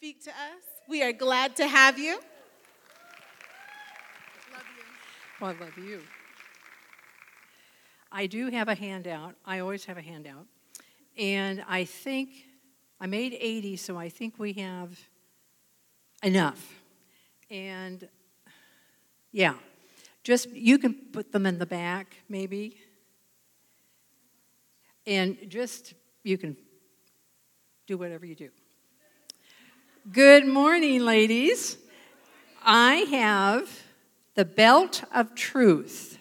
speak to us. We are glad to have you. Love you. Well, I love you. I do have a handout. I always have a handout. And I think I made 80, so I think we have enough. And yeah, just you can put them in the back, maybe. And just you can do whatever you do. Good morning, ladies. I have the belt of truth.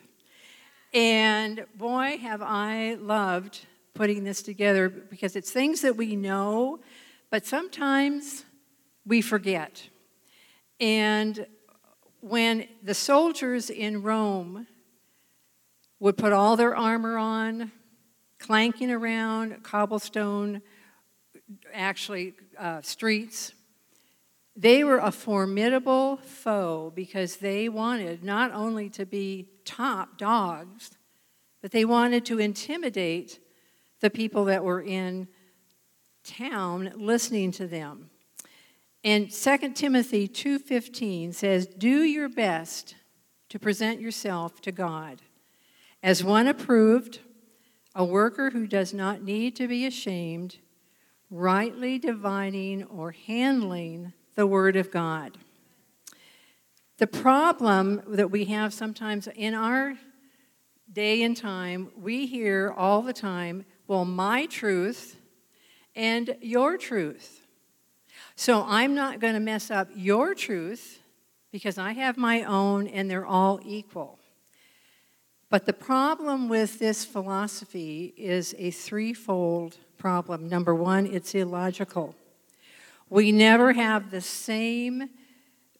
And boy, have I loved putting this together because it's things that we know, but sometimes we forget. And when the soldiers in Rome would put all their armor on, clanking around cobblestone, actually, uh, streets, they were a formidable foe because they wanted not only to be top dogs, but they wanted to intimidate the people that were in town listening to them. And 2 Timothy 2:15 says, "Do your best to present yourself to God as one approved, a worker who does not need to be ashamed, rightly dividing or handling the Word of God. The problem that we have sometimes in our day and time, we hear all the time, well, my truth and your truth. So I'm not going to mess up your truth because I have my own and they're all equal. But the problem with this philosophy is a threefold problem. Number one, it's illogical. We never have the same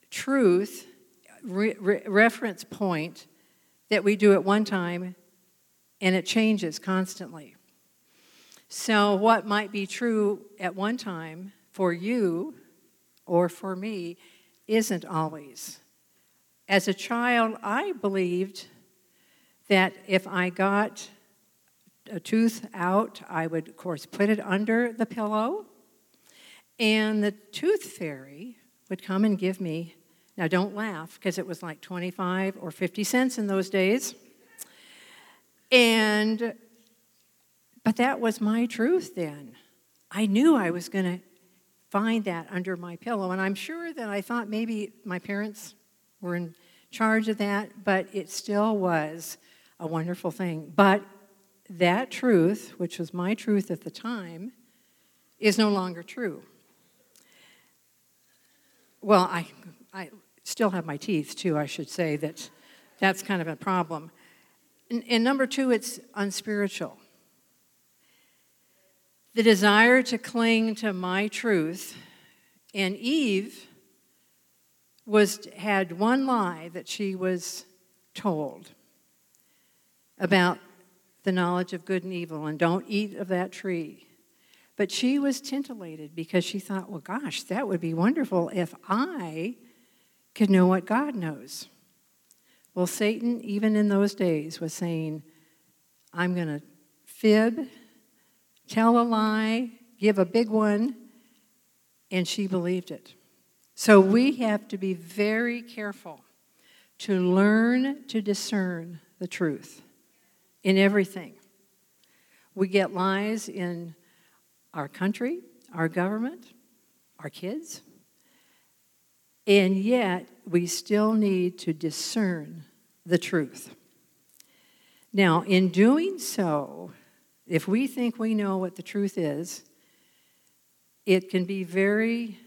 truth re- re- reference point that we do at one time, and it changes constantly. So, what might be true at one time for you or for me isn't always. As a child, I believed that if I got a tooth out, I would, of course, put it under the pillow and the tooth fairy would come and give me, now don't laugh, because it was like 25 or 50 cents in those days. And, but that was my truth then. I knew I was going to find that under my pillow. And I'm sure that I thought maybe my parents were in charge of that, but it still was a wonderful thing. But that truth, which was my truth at the time, is no longer true. Well, I, I still have my teeth, too, I should say. That, that's kind of a problem. And, and number two, it's unspiritual. The desire to cling to my truth. And Eve was, had one lie that she was told about the knowledge of good and evil and don't eat of that tree. But she was tintillated because she thought, well, gosh, that would be wonderful if I could know what God knows. Well, Satan, even in those days, was saying, I'm going to fib, tell a lie, give a big one, and she believed it. So we have to be very careful to learn to discern the truth in everything. We get lies in our country, our government, our kids. And yet, we still need to discern the truth. Now, in doing so, if we think we know what the truth is, it can be very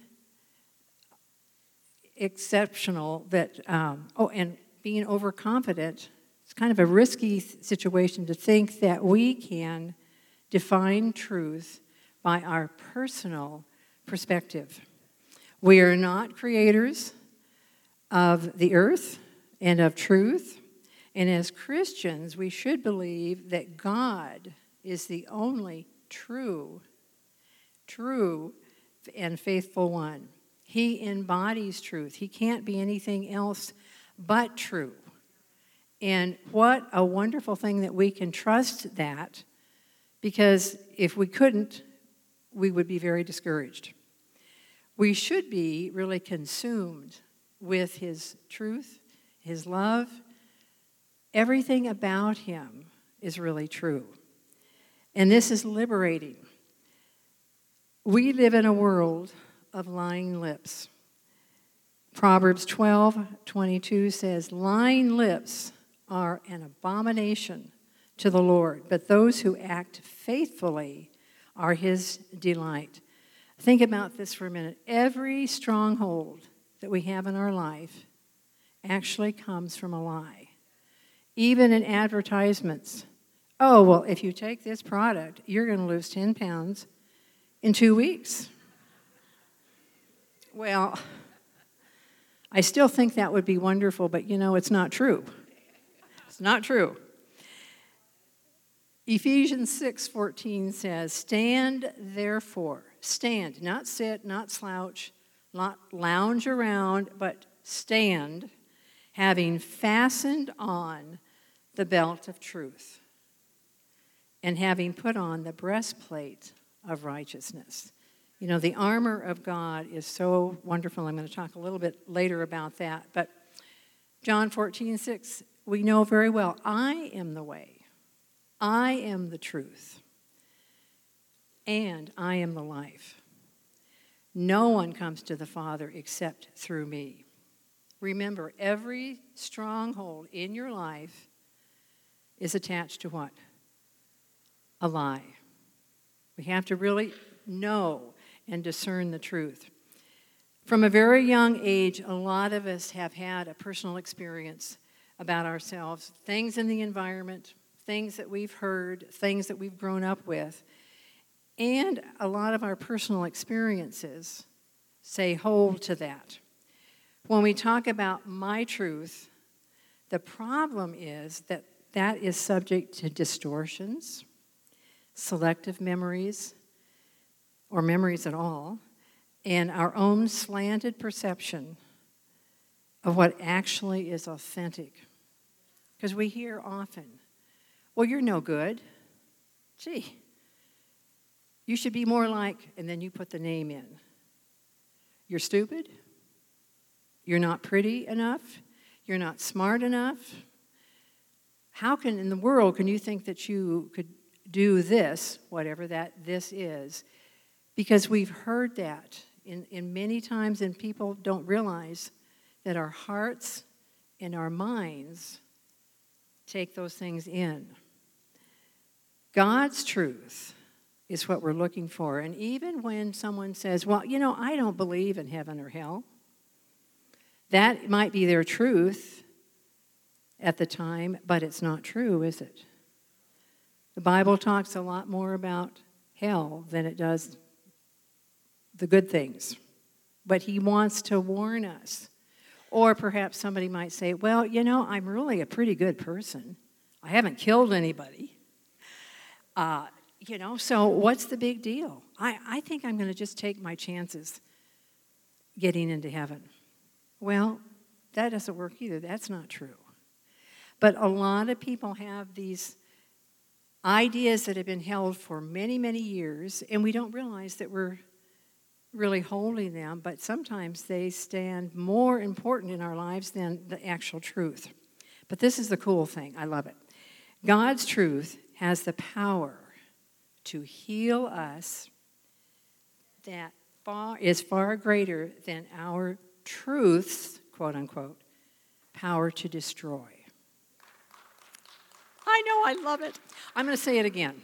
exceptional that, um, oh, and being overconfident, it's kind of a risky situation to think that we can define truth by our personal perspective. We are not creators of the earth and of truth. And as Christians, we should believe that God is the only true, true, and faithful one. He embodies truth. He can't be anything else but true. And what a wonderful thing that we can trust that, because if we couldn't, we would be very discouraged. We should be really consumed with His truth, His love. Everything about Him is really true. And this is liberating. We live in a world of lying lips. Proverbs 12 22 says, Lying lips are an abomination to the Lord, but those who act faithfully are his delight. Think about this for a minute. Every stronghold that we have in our life actually comes from a lie. Even in advertisements. Oh, well, if you take this product, you're going to lose 10 pounds in two weeks. Well, I still think that would be wonderful, but you know, it's not true. It's not true. Ephesians 6:14 says, "Stand therefore, stand, not sit, not slouch, not lounge around, but stand, having fastened on the belt of truth, and having put on the breastplate of righteousness." You know, the armor of God is so wonderful. I'm going to talk a little bit later about that. But John 14, 6, we know very well I am the way, I am the truth, and I am the life. No one comes to the Father except through me. Remember, every stronghold in your life is attached to what? A lie. We have to really know and discern the truth. From a very young age, a lot of us have had a personal experience about ourselves, things in the environment, things that we've heard, things that we've grown up with. And a lot of our personal experiences say hold to that. When we talk about my truth, the problem is that that is subject to distortions, selective memories, or memories at all, and our own slanted perception of what actually is authentic. Because we hear often, well, you're no good. Gee, you should be more like, and then you put the name in. You're stupid. You're not pretty enough. You're not smart enough. How can, in the world, can you think that you could do this, whatever that this is, because we've heard that in, in many times, and people don't realize that our hearts and our minds take those things in. God's truth is what we're looking for. And even when someone says, Well, you know, I don't believe in heaven or hell, that might be their truth at the time, but it's not true, is it? The Bible talks a lot more about hell than it does the good things, but he wants to warn us. Or perhaps somebody might say, Well, you know, I'm really a pretty good person. I haven't killed anybody. Uh, you know, so what's the big deal? I, I think I'm going to just take my chances getting into heaven. Well, that doesn't work either. That's not true. But a lot of people have these ideas that have been held for many, many years, and we don't realize that we're really holding them, but sometimes they stand more important in our lives than the actual truth. But this is the cool thing. I love it. God's truth has the power to heal us that far is far greater than our truth's quote unquote power to destroy. I know, I love it. I'm going to say it again,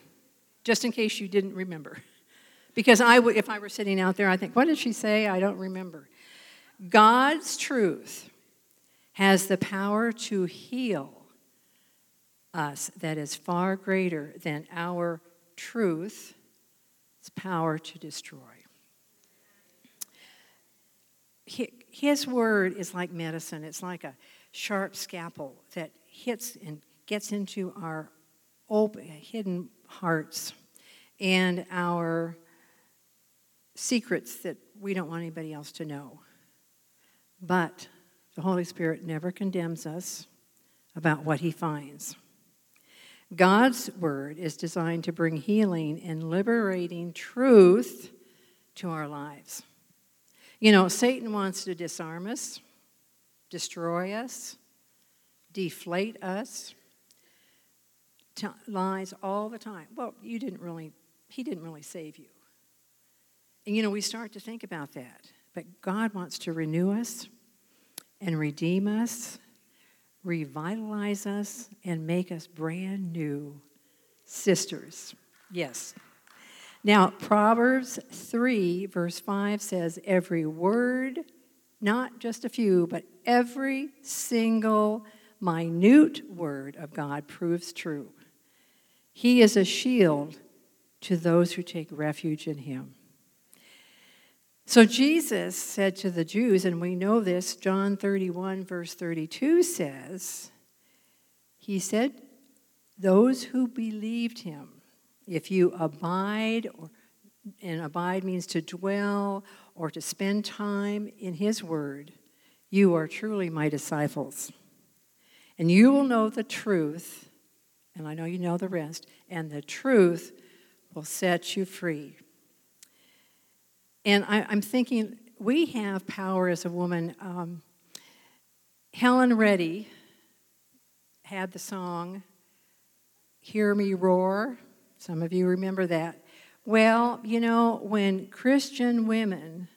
just in case you didn't remember. Because I would, if I were sitting out there, I think, what did she say? I don't remember. God's truth has the power to heal us that is far greater than our truth, its power to destroy. His word is like medicine, it's like a sharp scalpel that hits and gets into our open, hidden hearts and our secrets that we don't want anybody else to know. But the Holy Spirit never condemns us about what he finds. God's word is designed to bring healing and liberating truth to our lives. You know, Satan wants to disarm us, destroy us, deflate us, t- lies all the time. Well, you didn't really, he didn't really save you. And you know, we start to think about that. But God wants to renew us and redeem us, revitalize us, and make us brand new sisters. Yes. Now, Proverbs 3, verse 5 says, Every word, not just a few, but every single minute word of God proves true. He is a shield to those who take refuge in him. So Jesus said to the Jews, and we know this, John 31, verse 32 says, He said, Those who believed him, if you abide, or, and abide means to dwell or to spend time in his word, you are truly my disciples. And you will know the truth, and I know you know the rest, and the truth will set you free. And I, am thinking, we have power as a woman. Um, Helen Reddy had the song, Hear Me Roar. Some of you remember that. Well, you know, when Christian women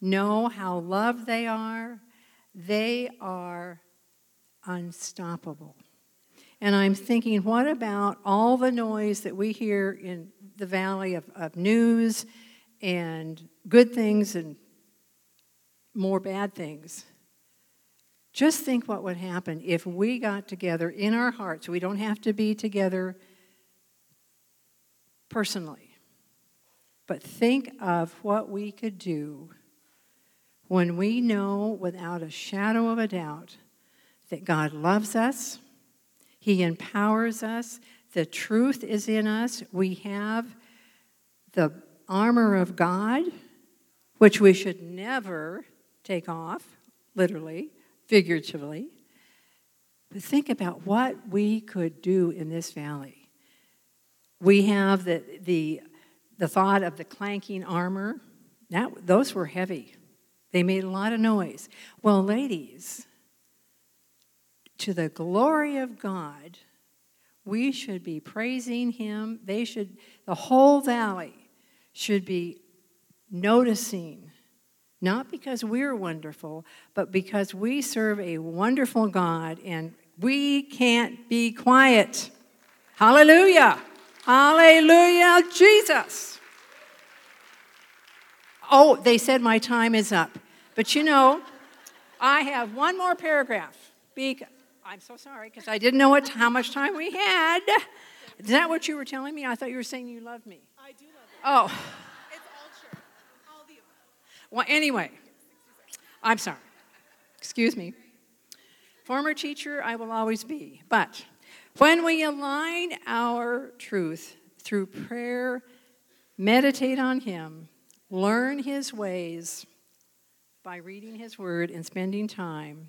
know how loved they are, they are unstoppable. And I'm thinking, what about all the noise that we hear in the valley of, of news and good things and more bad things? Just think what would happen if we got together in our hearts. We don't have to be together personally, but think of what we could do when we know without a shadow of a doubt that God loves us, He empowers us, the truth is in us, we have the armor of God, which we should never take off, literally, figuratively. But think about what we could do in this valley. We have the, the, the thought of the clanking armor. That, those were heavy. They made a lot of noise. Well, ladies, to the glory of God, we should be praising Him. They should, the whole valley should be noticing, not because we're wonderful, but because we serve a wonderful God and we can't be quiet. Hallelujah! Hallelujah, Jesus! Oh, they said my time is up. But you know, I have one more paragraph. I'm so sorry because I didn't know what, how much time we had. Is that what you were telling me? I thought you were saying you loved me. I do love you. Oh. It's all true. All the above. Well, anyway, I'm sorry. Excuse me. Former teacher, I will always be. But when we align our truth through prayer, meditate on Him, learn His ways by reading His Word and spending time,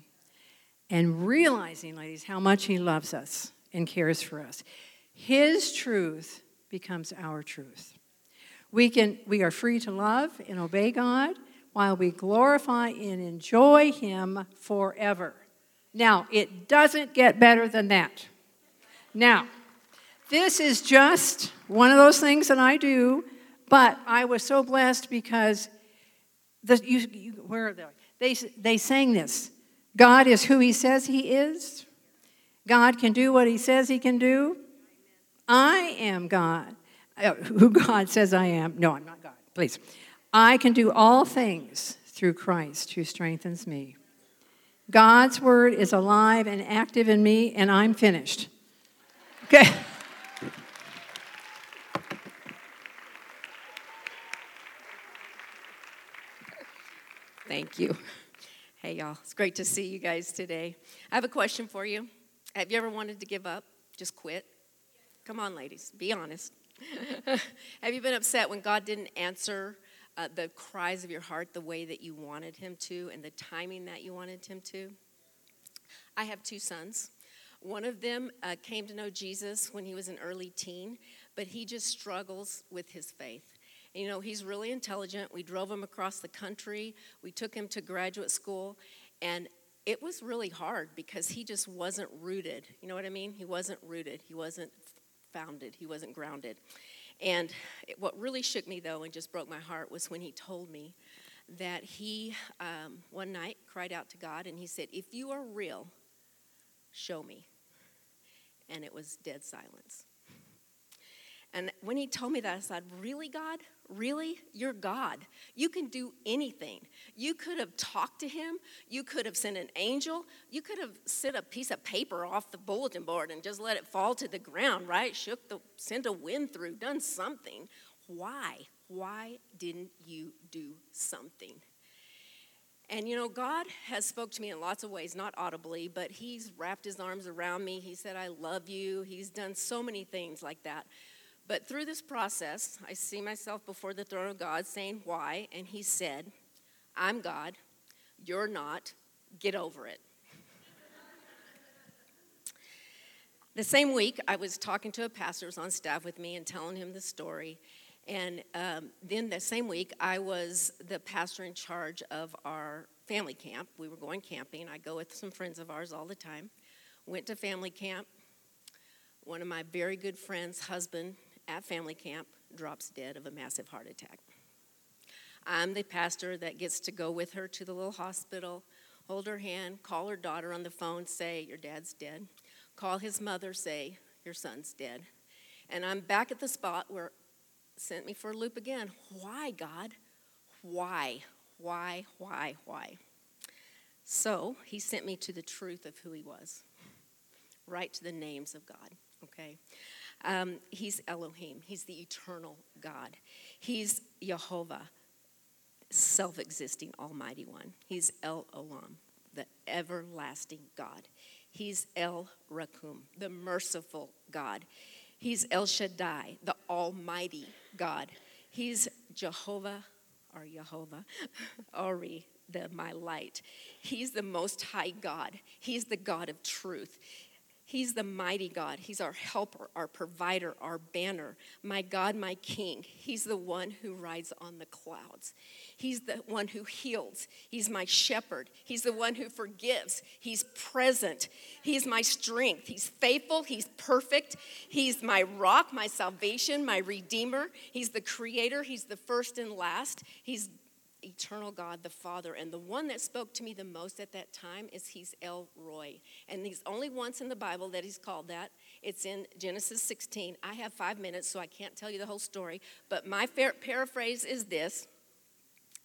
and realizing, ladies, how much He loves us and cares for us. His truth becomes our truth. We, can, we are free to love and obey God while we glorify and enjoy Him forever. Now, it doesn't get better than that. Now, this is just one of those things that I do, but I was so blessed because the, you, you, where are they? they? They sang this God is who He says He is. God can do what He says He can do. I am God, who God says I am. No, I'm not God, please. I can do all things through Christ who strengthens me. God's word is alive and active in me, and I'm finished. Okay. Thank you. Hey, y'all. It's great to see you guys today. I have a question for you. Have you ever wanted to give up? Just quit? Come on, ladies. Be honest. have you been upset when God didn't answer uh, the cries of your heart the way that you wanted Him to and the timing that you wanted Him to? I have two sons. One of them uh, came to know Jesus when he was an early teen, but he just struggles with his faith. And, you know, he's really intelligent. We drove him across the country, we took him to graduate school, and it was really hard because he just wasn't rooted. You know what I mean? He wasn't rooted, he wasn't founded, he wasn't grounded. And what really shook me, though, and just broke my heart was when he told me that he, um, one night, cried out to God and he said, If you are real, show me. And it was dead silence. And when he told me that, I said, Really, God? Really? You're God. You can do anything. You could have talked to him. You could have sent an angel. You could have sent a piece of paper off the bulletin board and just let it fall to the ground, right? Shook the, sent a wind through, done something. Why? Why didn't you do something? And you know, God has spoke to me in lots of ways, not audibly, but He's wrapped His arms around me. He said, I love you. He's done so many things like that. But through this process, I see myself before the throne of God saying, Why? And He said, I'm God, you're not, get over it. the same week, I was talking to a pastor who's on staff with me and telling him the story. And um, then the same week, I was the pastor in charge of our family camp. We were going camping. I go with some friends of ours all the time. Went to family camp. One of my very good friends' husband at family camp drops dead of a massive heart attack. I'm the pastor that gets to go with her to the little hospital, hold her hand, call her daughter on the phone, say, Your dad's dead. Call his mother, say, Your son's dead. And I'm back at the spot where sent me for a loop again. Why, God? Why? Why? Why? Why? So he sent me to the truth of who he was, right to the names of God, okay? Um, he's Elohim, He's the eternal God. He's Jehovah, self existing Almighty One. He's El Olam, the everlasting God. He's El Rakum, the merciful God. He's El Shaddai, the Almighty God. He's Jehovah or Jehovah, Ori, the my light. He's the most high God. He's the God of truth. He's the mighty God. He's our helper, our provider, our banner. My God, my King. He's the one who rides on the clouds. He's the one who heals. He's my shepherd. He's the one who forgives. He's present. He's my strength. He's faithful. He's perfect. He's my rock, my salvation, my redeemer. He's the creator. He's the first and last. He's eternal God, the Father. And the one that spoke to me the most at that time is he's El Roi. And he's only once in the Bible that he's called that. It's in Genesis 16. I have five minutes, so I can't tell you the whole story. But my paraphrase is this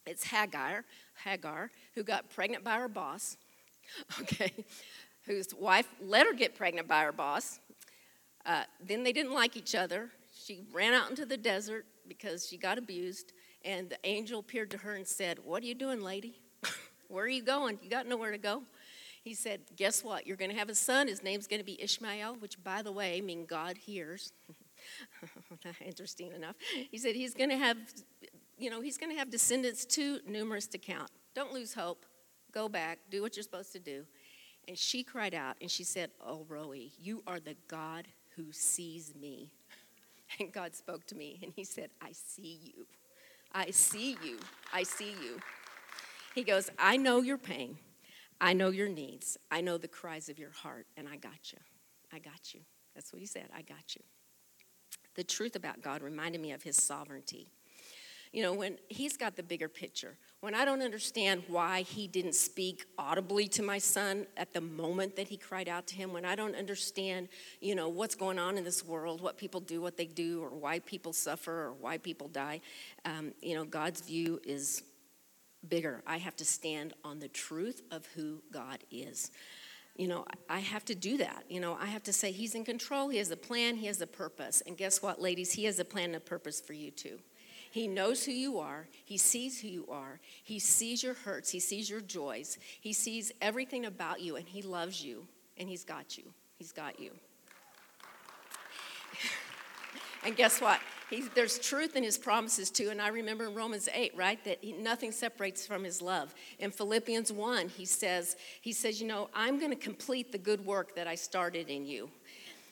it's Hagar, Hagar, who got pregnant by her boss, okay, whose wife let her get pregnant by her boss. Uh, then they didn't like each other. She ran out into the desert because she got abused. And the angel appeared to her and said, What are you doing, lady? Where are you going? You got nowhere to go. He said, Guess what? You're going to have a son. His name's going to be Ishmael, which, by the way, means God hears. Interesting enough. He said, He's going to have, you know, he's going to have descendants too numerous to count. Don't lose hope. Go back. Do what you're supposed to do. And she cried out and she said, Oh, Roi, you are the God who sees me. And God spoke to me and he said, I see you. I see you. I see you. He goes, I know your pain. I know your needs. I know the cries of your heart, and I got you. I got you. That's what he said. I got you. The truth about God reminded me of his sovereignty. You know, when he's got the bigger picture, when I don't understand why he didn't speak audibly to my son at the moment that he cried out to him, when I don't understand, you know, what's going on in this world, what people do, what they do, or why people suffer, or why people die, um, you know, God's view is bigger. I have to stand on the truth of who God is. You know, I have to do that. You know, I have to say He's in control, He has a plan, He has a purpose. And guess what, ladies? He has a plan and a purpose for you too. He knows who you are. He sees who you are. He sees your hurts. He sees your joys. He sees everything about you, and He loves you, and He's got you. He's got you. and guess what? there's truth in his promises too. And I remember in Romans 8, right, that he, nothing separates from his love. In Philippians 1, he says, he says, you know, I'm going to complete the good work that I started in you.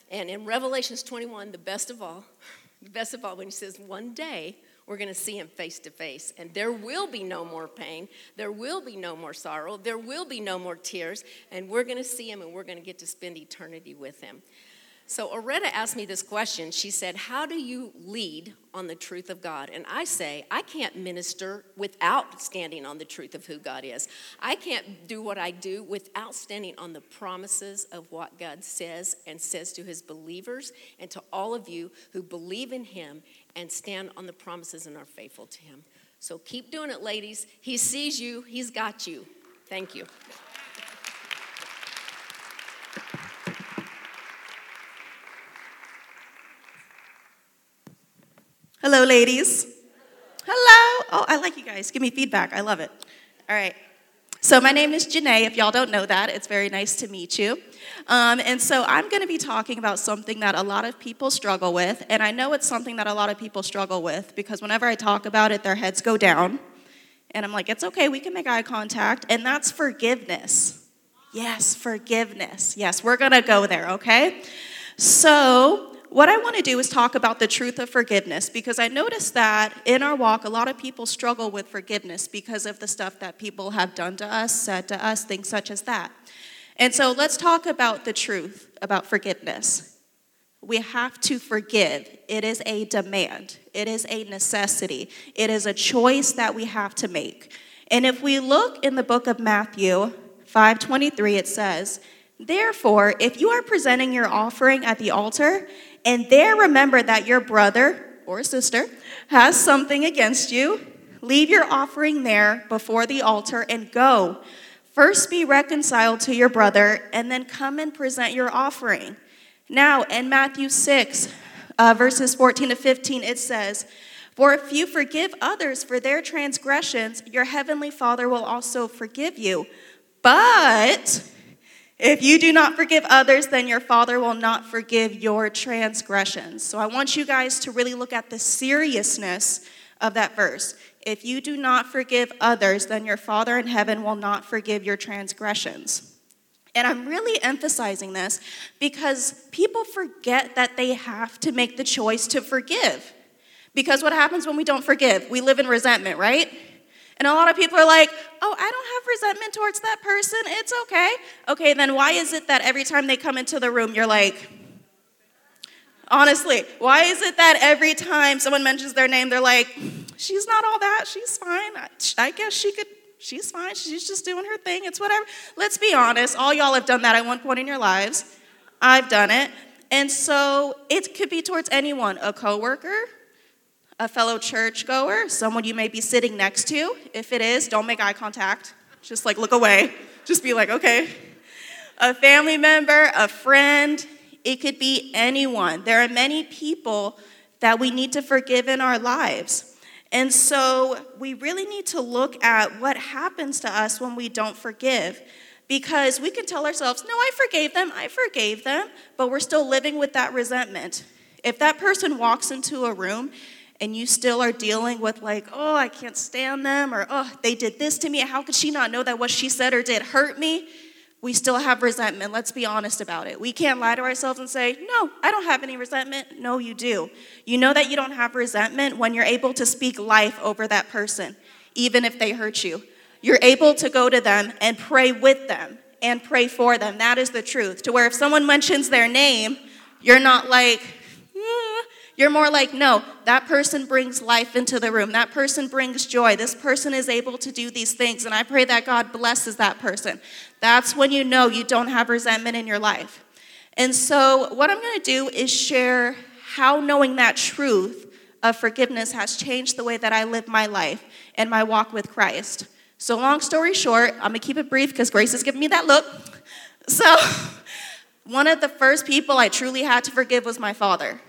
And in Revelations 21, the best of all, the best of all, when he says, one day We're going to see him face to face. And there will be no more pain. There will be no more sorrow. There will be no more tears. And we're going to see him and we're going to get to spend eternity with him. So, Loretta asked me this question. She said, How do you lead on the truth of God? And I say, I can't minister without standing on the truth of who God is. I can't do what I do without standing on the promises of what God says and says to his believers and to all of you who believe in him and stand on the promises and are faithful to him. So, keep doing it, ladies. He sees you, he's got you. Thank you. Hello, ladies. Hello. Oh, I like you guys. Give me feedback. I love it. All right. So, my name is Janae. If y'all don't know that, it's very nice to meet you. Um, and so, I'm going to be talking about something that a lot of people struggle with. And I know it's something that a lot of people struggle with because whenever I talk about it, their heads go down. And I'm like, it's okay, we can make eye contact. And that's forgiveness. Yes, forgiveness. Yes, we're going to go there, okay? So, what I want to do is talk about the truth of forgiveness because I noticed that in our walk, a lot of people struggle with forgiveness because of the stuff that people have done to us, said to us, things such as that. And so let's talk about the truth about forgiveness. We have to forgive. It is a demand, it is a necessity, it is a choice that we have to make. And if we look in the book of Matthew 5:23 it says, "Therefore, if you are presenting your offering at the altar and there remember that your brother or sister has something against you, leave your offering there before the altar and go. First be reconciled to your brother, and then come and present your offering. Now, in Matthew 6, uh, verses 14 to 15, it says, For if you forgive others for their transgressions, your heavenly Father will also forgive you. But if you do not forgive others, then your Father will not forgive your transgressions. So I want you guys to really look at the seriousness of that verse. If you do not forgive others, then your Father in heaven will not forgive your transgressions. And I'm really emphasizing this because people forget that they have to make the choice to forgive. Because what happens when we don't forgive? We live in resentment, right? And a lot of people are like, oh, I don't have resentment towards that person. It's okay. Okay, then why is it that every time they come into the room, you're like, honestly, why is it that every time someone mentions their name, they're like, she's not all that. She's fine. I guess she could, she's fine. She's just doing her thing. It's whatever. Let's be honest. All y'all have done that at one point in your lives. I've done it. And so it could be towards anyone a coworker, a fellow churchgoer, someone you may be sitting next to. If it is, don't make eye contact. Just like look away. Just be like, okay. A family member, a friend, it could be anyone. There are many people that we need to forgive in our lives. And so we really need to look at what happens to us when we don't forgive. Because we can tell ourselves, no, I forgave them, I forgave them, but we're still living with that resentment. If that person walks into a room and you still are dealing with, like, oh, I can't stand them, or oh, they did this to me. How could she not know that what she said or did hurt me? We still have resentment. Let's be honest about it. We can't lie to ourselves and say, no, I don't have any resentment. No, you do. You know that you don't have resentment when you're able to speak life over that person, even if they hurt you. You're able to go to them and pray with them and pray for them. That is the truth. To where if someone mentions their name, you're not like, hmm, you're more like, no, that person brings life into the room. That person brings joy. This person is able to do these things. And I pray that God blesses that person. That's when you know you don't have resentment in your life. And so, what I'm going to do is share how knowing that truth of forgiveness has changed the way that I live my life and my walk with Christ. So, long story short, I'm going to keep it brief because Grace has given me that look. So, one of the first people I truly had to forgive was my father.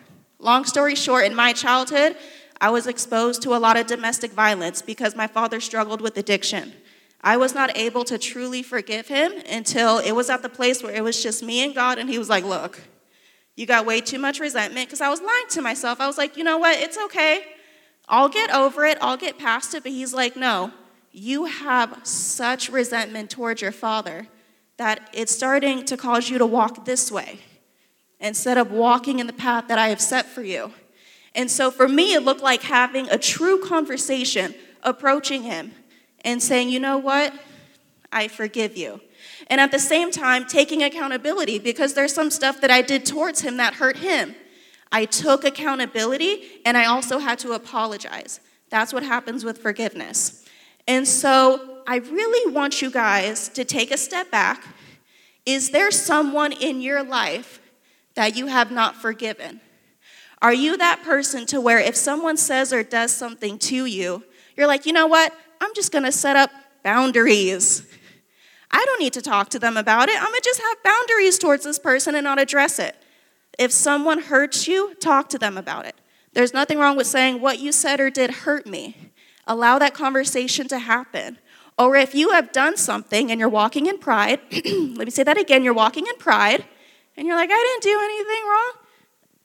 Long story short, in my childhood, I was exposed to a lot of domestic violence because my father struggled with addiction. I was not able to truly forgive him until it was at the place where it was just me and God, and he was like, Look, you got way too much resentment because I was lying to myself. I was like, You know what? It's okay. I'll get over it, I'll get past it. But he's like, No, you have such resentment towards your father that it's starting to cause you to walk this way instead of walking in the path that I have set for you. And so for me, it looked like having a true conversation, approaching him and saying, you know what? I forgive you. And at the same time, taking accountability because there's some stuff that I did towards him that hurt him. I took accountability and I also had to apologize. That's what happens with forgiveness. And so I really want you guys to take a step back. Is there someone in your life that you have not forgiven? Are you that person to where if someone says or does something to you, you're like, you know what? I'm just gonna set up boundaries. I don't need to talk to them about it. I'm gonna just have boundaries towards this person and not address it. If someone hurts you, talk to them about it. There's nothing wrong with saying what you said or did hurt me. Allow that conversation to happen. Or if you have done something and you're walking in pride, let me say that again you're walking in pride, and you're like, I didn't do anything wrong.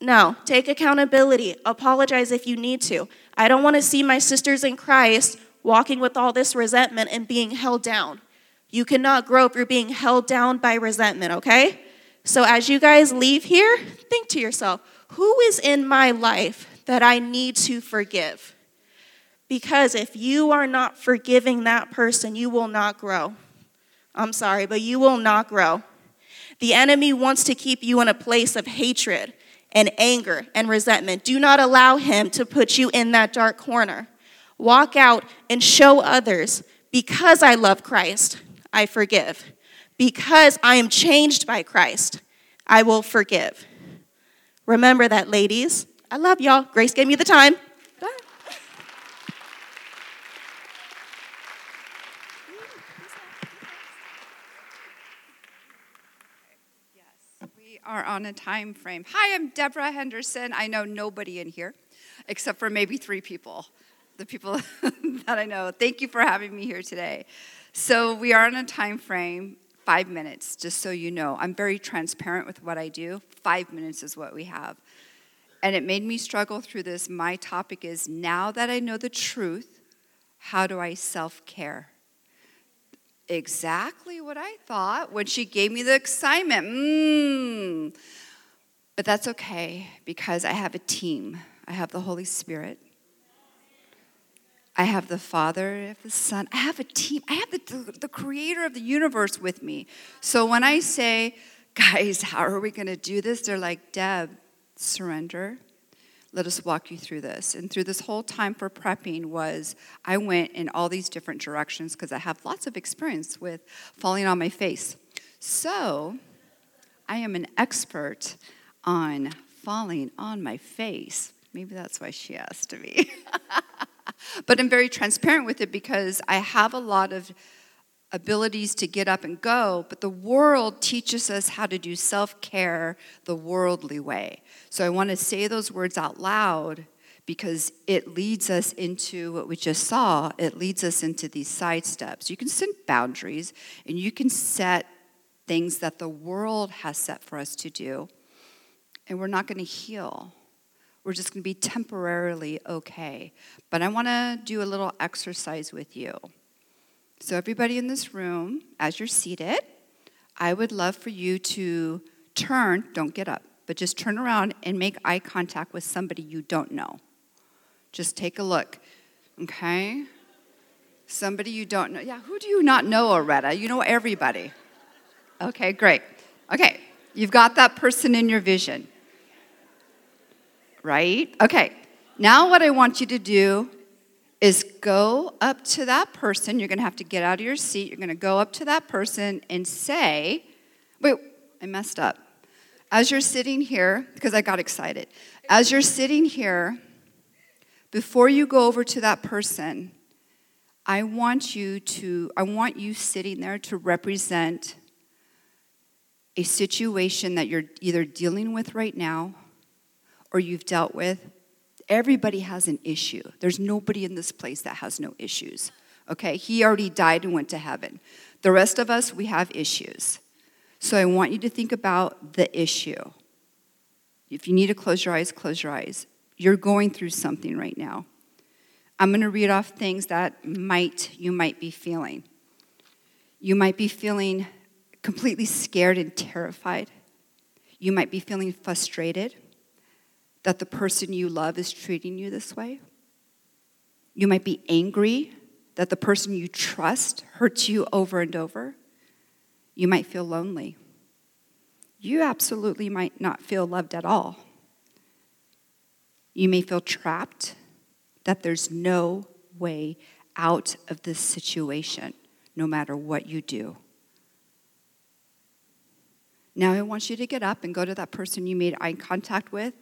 No, take accountability. Apologize if you need to. I don't want to see my sisters in Christ walking with all this resentment and being held down. You cannot grow if you're being held down by resentment, okay? So as you guys leave here, think to yourself who is in my life that I need to forgive? Because if you are not forgiving that person, you will not grow. I'm sorry, but you will not grow. The enemy wants to keep you in a place of hatred and anger and resentment. Do not allow him to put you in that dark corner. Walk out and show others because I love Christ, I forgive. Because I am changed by Christ, I will forgive. Remember that, ladies. I love y'all. Grace gave me the time. Are on a time frame. Hi, I'm Deborah Henderson. I know nobody in here except for maybe three people, the people that I know. Thank you for having me here today. So, we are on a time frame, five minutes, just so you know. I'm very transparent with what I do. Five minutes is what we have. And it made me struggle through this. My topic is now that I know the truth, how do I self care? Exactly what I thought when she gave me the assignment. Mm. But that's okay because I have a team. I have the Holy Spirit. I have the Father, I have the Son. I have a team. I have the, the creator of the universe with me. So when I say, guys, how are we going to do this? They're like, Deb, surrender let us walk you through this. And through this whole time for prepping was I went in all these different directions because I have lots of experience with falling on my face. So I am an expert on falling on my face. Maybe that's why she asked me. but I'm very transparent with it because I have a lot of abilities to get up and go, but the world teaches us how to do self care the worldly way. So I want to say those words out loud because it leads us into what we just saw. It leads us into these side steps. You can set boundaries and you can set things that the world has set for us to do, and we're not going to heal. We're just going to be temporarily okay. But I want to do a little exercise with you. So, everybody in this room, as you're seated, I would love for you to turn, don't get up, but just turn around and make eye contact with somebody you don't know. Just take a look, okay? Somebody you don't know. Yeah, who do you not know, Loretta? You know everybody. Okay, great. Okay, you've got that person in your vision, right? Okay, now what I want you to do is go up to that person. You're going to have to get out of your seat. You're going to go up to that person and say, Wait, I messed up. As you're sitting here, because I got excited, as you're sitting here, before you go over to that person, I want you to, I want you sitting there to represent a situation that you're either dealing with right now or you've dealt with Everybody has an issue. There's nobody in this place that has no issues. Okay? He already died and went to heaven. The rest of us, we have issues. So I want you to think about the issue. If you need to close your eyes, close your eyes. You're going through something right now. I'm going to read off things that might you might be feeling. You might be feeling completely scared and terrified. You might be feeling frustrated that the person you love is treating you this way. You might be angry that the person you trust hurts you over and over. You might feel lonely. You absolutely might not feel loved at all. You may feel trapped, that there's no way out of this situation, no matter what you do. Now, I want you to get up and go to that person you made eye contact with,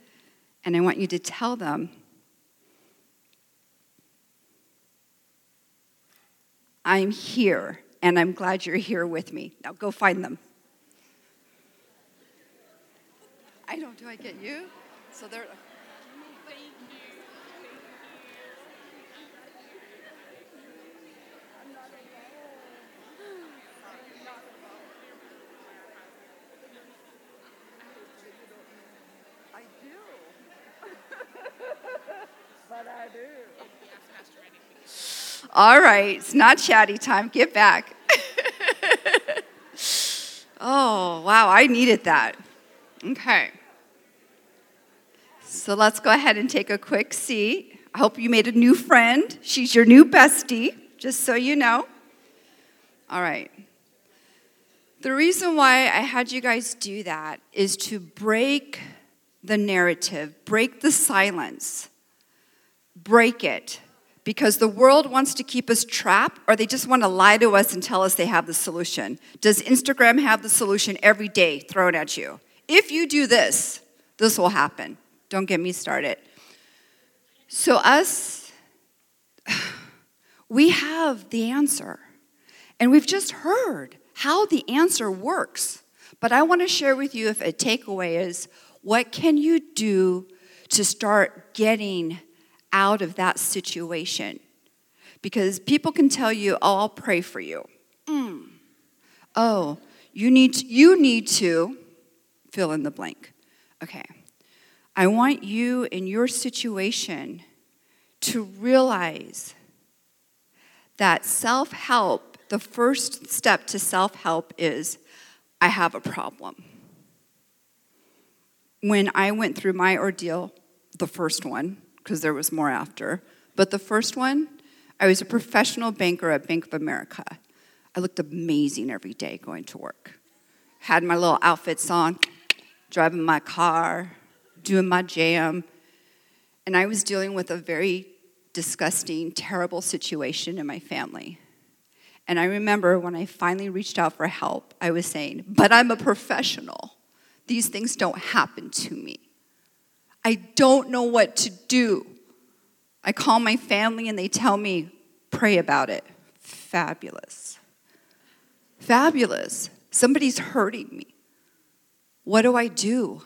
and I want you to tell them, I'm here, and I'm glad you're here with me. Now go find them. I don't, do I get you? So they're. All right, it's not chatty time. Get back. oh, wow, I needed that. Okay. So let's go ahead and take a quick seat. I hope you made a new friend. She's your new bestie, just so you know. All right. The reason why I had you guys do that is to break the narrative, break the silence, break it. Because the world wants to keep us trapped, or they just want to lie to us and tell us they have the solution. Does Instagram have the solution every day thrown at you? If you do this, this will happen. Don't get me started. So, us, we have the answer. And we've just heard how the answer works. But I want to share with you if a takeaway is what can you do to start getting out of that situation? Because people can tell you, oh, I'll pray for you. Mm. Oh, you need, to, you need to fill in the blank. Okay. I want you in your situation to realize that self help, the first step to self help is I have a problem. When I went through my ordeal, the first one, because there was more after, but the first one, I was a professional banker at Bank of America. I looked amazing every day going to work. Had my little outfits on, driving my car, doing my jam. And I was dealing with a very disgusting, terrible situation in my family. And I remember when I finally reached out for help, I was saying, But I'm a professional. These things don't happen to me. I don't know what to do. I call my family and they tell me, Pray about it. Fabulous. Fabulous. Somebody's hurting me. What do I do?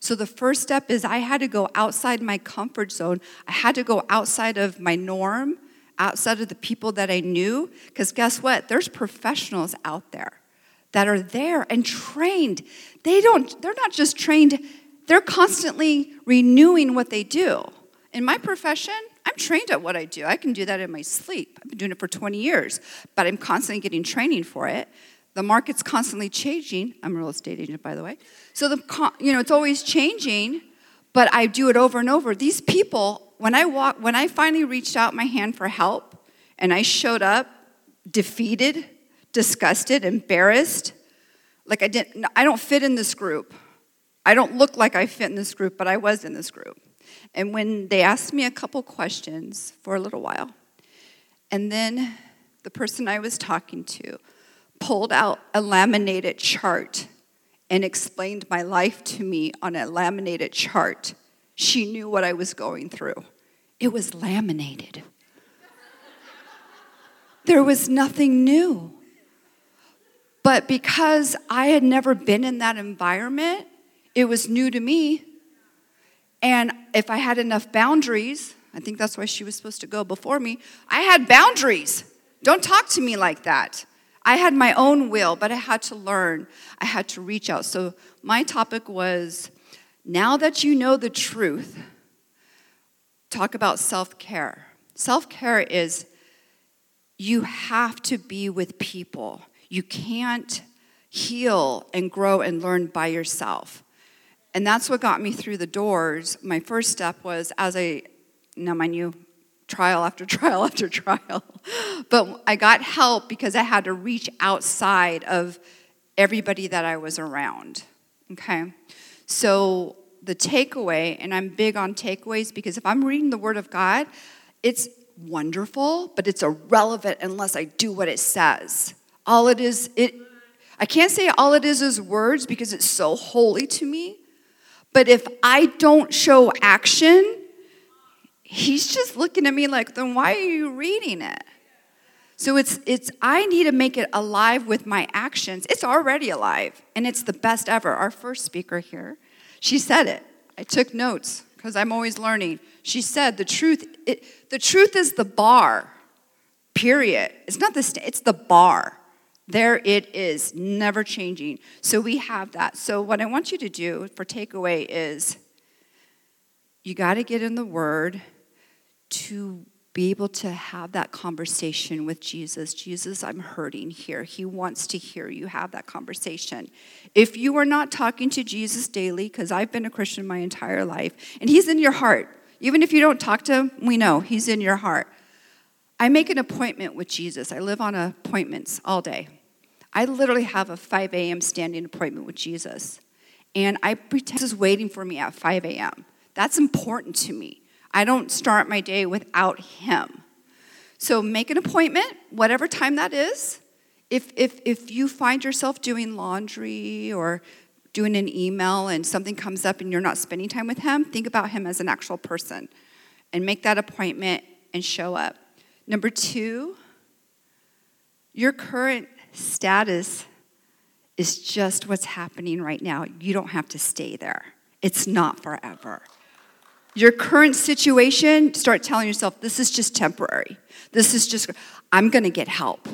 So the first step is I had to go outside my comfort zone. I had to go outside of my norm, outside of the people that I knew. Because guess what? There's professionals out there that are there and trained. They don't, they're not just trained, they're constantly renewing what they do. In my profession, I'm trained at what I do. I can do that in my sleep. I've been doing it for 20 years, but I'm constantly getting training for it. The market's constantly changing. I'm a real estate agent, by the way. So the you know it's always changing, but I do it over and over. These people, when I walk, when I finally reached out my hand for help, and I showed up defeated, disgusted, embarrassed, like I didn't. I don't fit in this group. I don't look like I fit in this group, but I was in this group. And when they asked me a couple questions for a little while, and then the person I was talking to pulled out a laminated chart and explained my life to me on a laminated chart. She knew what I was going through. It was laminated. There was nothing new. But because I had never been in that environment, it was new to me. And if I had enough boundaries, I think that's why she was supposed to go before me, I had boundaries. Don't talk to me like that. I had my own will, but I had to learn. I had to reach out. So my topic was now that you know the truth, talk about self care. Self care is you have to be with people. You can't heal and grow and learn by yourself. And that's what got me through the doors. My first step was as I, now mind you, trial after trial after trial. But I got help because I had to reach outside of everybody that I was around. Okay? So the takeaway, and I'm big on takeaways because if I'm reading the Word of God, it's wonderful, but it's irrelevant unless I do what it says. All it is, it I can't say all it is is words because it's so holy to me. But if I don't show action, he's just looking at me like, then why are you reading it? So it's it's I need to make it alive with my actions. It's already alive and it's the best ever. Our first speaker here, she said it. I took notes because I'm always learning. She said the truth it, the truth is the bar. Period. It's not the st- it's the bar. There it is, never changing. So we have that. So what I want you to do for takeaway is you got to get in the word to be able to have that conversation with Jesus. Jesus, I'm hurting here. He wants to hear you have that conversation. If you are not talking to Jesus daily, because I've been a Christian my entire life, and He's in your heart, even if you don't talk to Him, we know He's in your heart. I make an appointment with Jesus. I live on appointments all day. I literally have a 5 a.m. standing appointment with Jesus. And I pretend He's waiting for me at 5 a.m. That's important to me. I don't start my day without him. So make an appointment, whatever time that is. If, if, if you find yourself doing laundry or doing an email and something comes up and you're not spending time with him, think about him as an actual person and make that appointment and show up. Number two, your current status is just what's happening right now. You don't have to stay there, it's not forever your current situation, start telling yourself, this is just temporary. This is just, I'm gonna get help.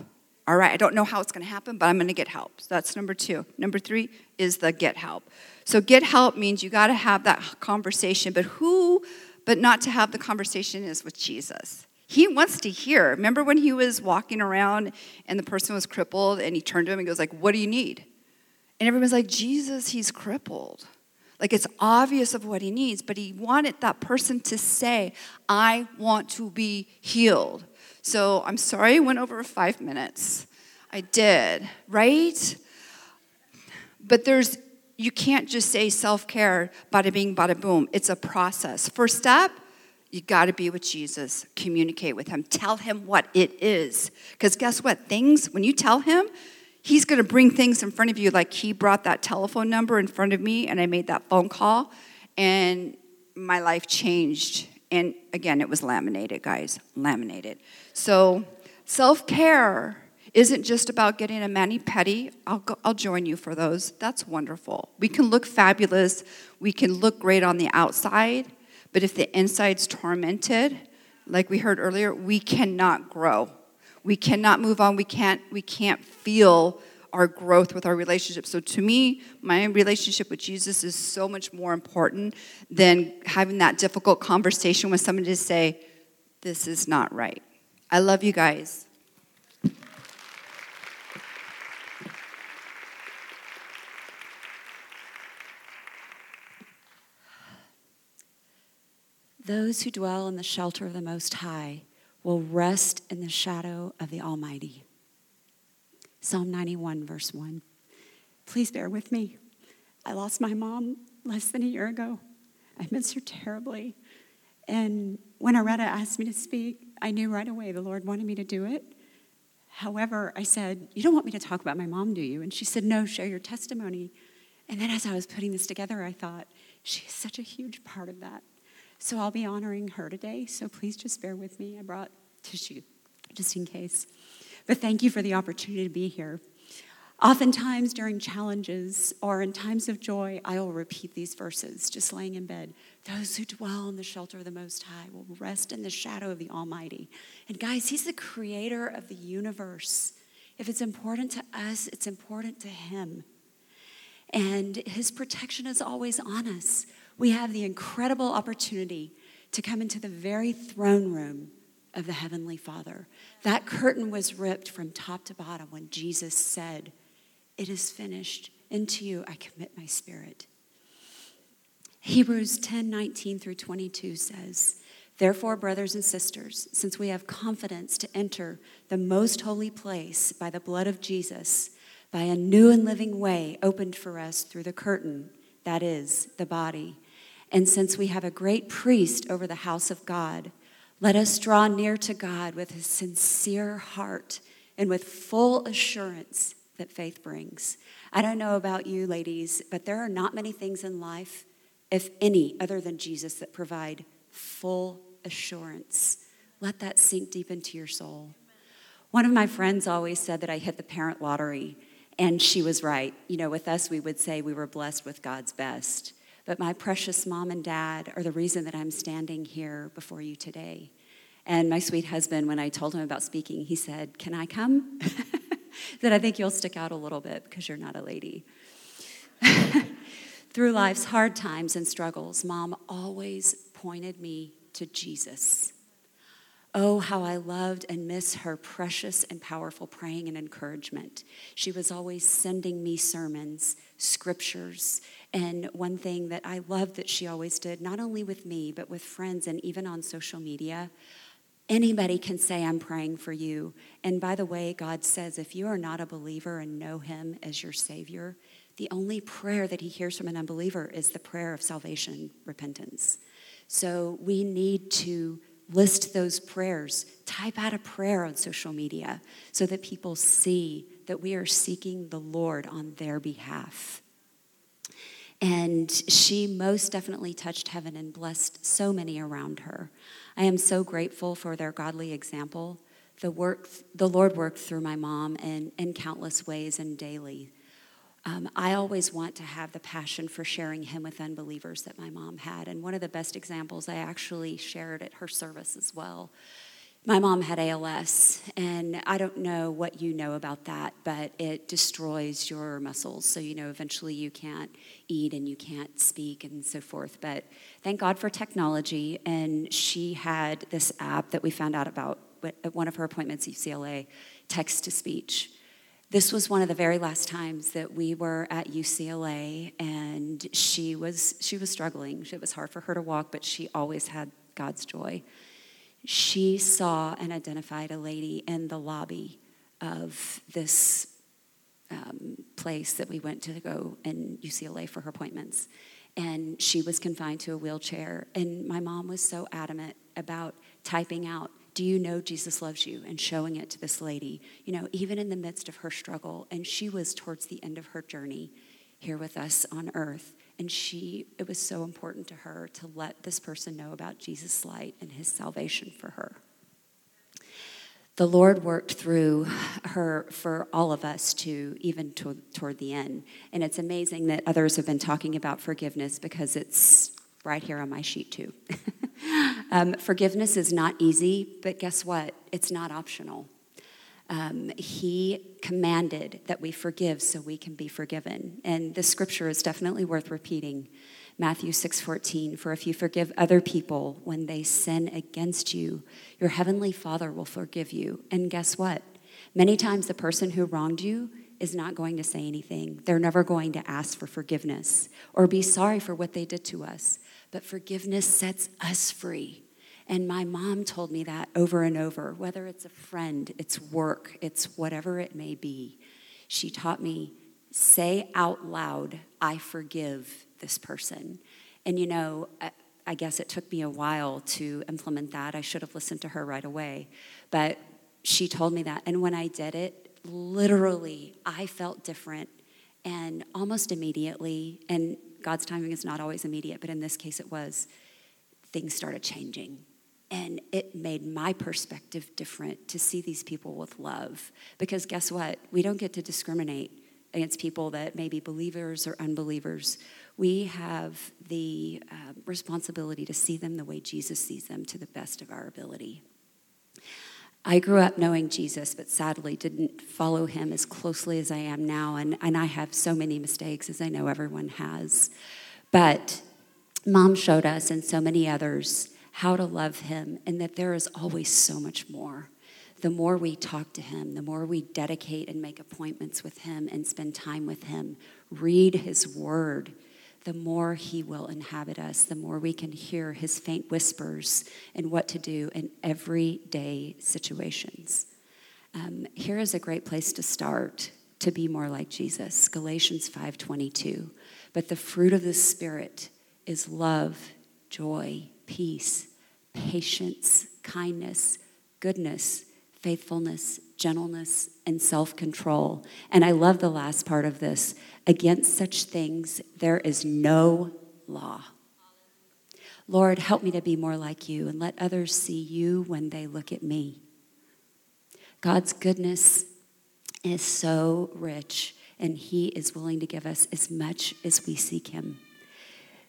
All right, I don't know how it's gonna happen, but I'm gonna get help. So that's number two. Number three is the get help. So get help means you gotta have that conversation, but who, but not to have the conversation is with Jesus. He wants to hear. Remember when he was walking around and the person was crippled and he turned to him and goes like, what do you need? And everyone's like, Jesus, he's crippled. Like it's obvious of what he needs, but he wanted that person to say, I want to be healed. So I'm sorry I went over five minutes. I did, right? But there's, you can't just say self care, bada bing, bada boom. It's a process. First step, you got to be with Jesus, communicate with him, tell him what it is. Because guess what? Things, when you tell him, He's going to bring things in front of you, like he brought that telephone number in front of me, and I made that phone call, and my life changed. And again, it was laminated, guys, laminated. So, self care isn't just about getting a mani pedi. I'll, I'll join you for those. That's wonderful. We can look fabulous, we can look great on the outside, but if the inside's tormented, like we heard earlier, we cannot grow. We cannot move on. We can't we can't feel our growth with our relationship. So to me my relationship with jesus is so much more important than having that difficult conversation with somebody to say this is not right. I love you guys Those who dwell in the shelter of the Most High will rest in the shadow of the Almighty. Psalm 91, verse 1. Please bear with me. I lost my mom less than a year ago. I miss her terribly. And when Loretta asked me to speak, I knew right away the Lord wanted me to do it. However, I said, You don't want me to talk about my mom, do you? And she said, No, share your testimony. And then as I was putting this together, I thought, She's such a huge part of that. So I'll be honoring her today, so please just bear with me. I brought tissue just in case. But thank you for the opportunity to be here. Oftentimes during challenges or in times of joy, I will repeat these verses just laying in bed. Those who dwell in the shelter of the Most High will rest in the shadow of the Almighty. And guys, He's the creator of the universe. If it's important to us, it's important to Him. And His protection is always on us we have the incredible opportunity to come into the very throne room of the Heavenly Father. That curtain was ripped from top to bottom when Jesus said, It is finished. Into you I commit my spirit. Hebrews 10 19 through 22 says, Therefore, brothers and sisters, since we have confidence to enter the most holy place by the blood of Jesus, by a new and living way opened for us through the curtain, that is, the body, and since we have a great priest over the house of God, let us draw near to God with a sincere heart and with full assurance that faith brings. I don't know about you, ladies, but there are not many things in life, if any, other than Jesus, that provide full assurance. Let that sink deep into your soul. One of my friends always said that I hit the parent lottery, and she was right. You know, with us, we would say we were blessed with God's best. But my precious mom and dad are the reason that I'm standing here before you today. And my sweet husband, when I told him about speaking, he said, Can I come? that I think you'll stick out a little bit because you're not a lady. Through life's hard times and struggles, mom always pointed me to Jesus. Oh, how I loved and miss her precious and powerful praying and encouragement. She was always sending me sermons, scriptures, and one thing that I loved that she always did, not only with me, but with friends and even on social media. Anybody can say, I'm praying for you. And by the way, God says, if you are not a believer and know Him as your Savior, the only prayer that He hears from an unbeliever is the prayer of salvation, repentance. So we need to list those prayers, type out a prayer on social media so that people see that we are seeking the Lord on their behalf. And she most definitely touched heaven and blessed so many around her. I am so grateful for their godly example. The, work, the Lord worked through my mom in, in countless ways and daily. Um, I always want to have the passion for sharing him with unbelievers that my mom had. And one of the best examples I actually shared at her service as well. My mom had ALS, and I don't know what you know about that, but it destroys your muscles. So, you know, eventually you can't eat and you can't speak and so forth. But thank God for technology. And she had this app that we found out about at one of her appointments at UCLA text to speech. This was one of the very last times that we were at UCLA, and she was she was struggling. It was hard for her to walk, but she always had God's joy. She saw and identified a lady in the lobby of this um, place that we went to go in UCLA for her appointments, and she was confined to a wheelchair. And my mom was so adamant about typing out do you know Jesus loves you? And showing it to this lady, you know, even in the midst of her struggle. And she was towards the end of her journey here with us on earth. And she, it was so important to her to let this person know about Jesus' light and his salvation for her. The Lord worked through her for all of us to even to, toward the end. And it's amazing that others have been talking about forgiveness because it's right here on my sheet, too. um, forgiveness is not easy, but guess what? It's not optional. Um, he commanded that we forgive so we can be forgiven. And the scripture is definitely worth repeating. Matthew 6:14 for if you forgive other people when they sin against you your heavenly father will forgive you and guess what many times the person who wronged you is not going to say anything they're never going to ask for forgiveness or be sorry for what they did to us but forgiveness sets us free. And my mom told me that over and over, whether it's a friend, it's work, it's whatever it may be. She taught me, say out loud, I forgive this person. And you know, I, guess it took me a while to implement that. I should have listened to her right away. But she told me that. And when I did it, literally, I felt different. And almost immediately, and God's timing is not always immediate, but in this case it was, things started changing. And it made my perspective different to see these people with love. Because guess what? We don't get to discriminate against people that may be believers or unbelievers. We have the uh, responsibility to see them the way Jesus sees them to the best of our ability. I grew up knowing Jesus, but sadly didn't follow him as closely as I am now. And, and I have so many mistakes, as I know everyone has. But mom showed us, and so many others, how to love him, and that there is always so much more. The more we talk to him, the more we dedicate and make appointments with him and spend time with him, read his word, the more He will inhabit us, the more we can hear His faint whispers and what to do in everyday situations. Um, here is a great place to start to be more like Jesus. Galatians 5:22. But the fruit of the spirit is love, joy, peace, patience, kindness, goodness, faithfulness, gentleness, and self control. And I love the last part of this. Against such things, there is no law. Lord, help me to be more like you and let others see you when they look at me. God's goodness is so rich, and He is willing to give us as much as we seek Him.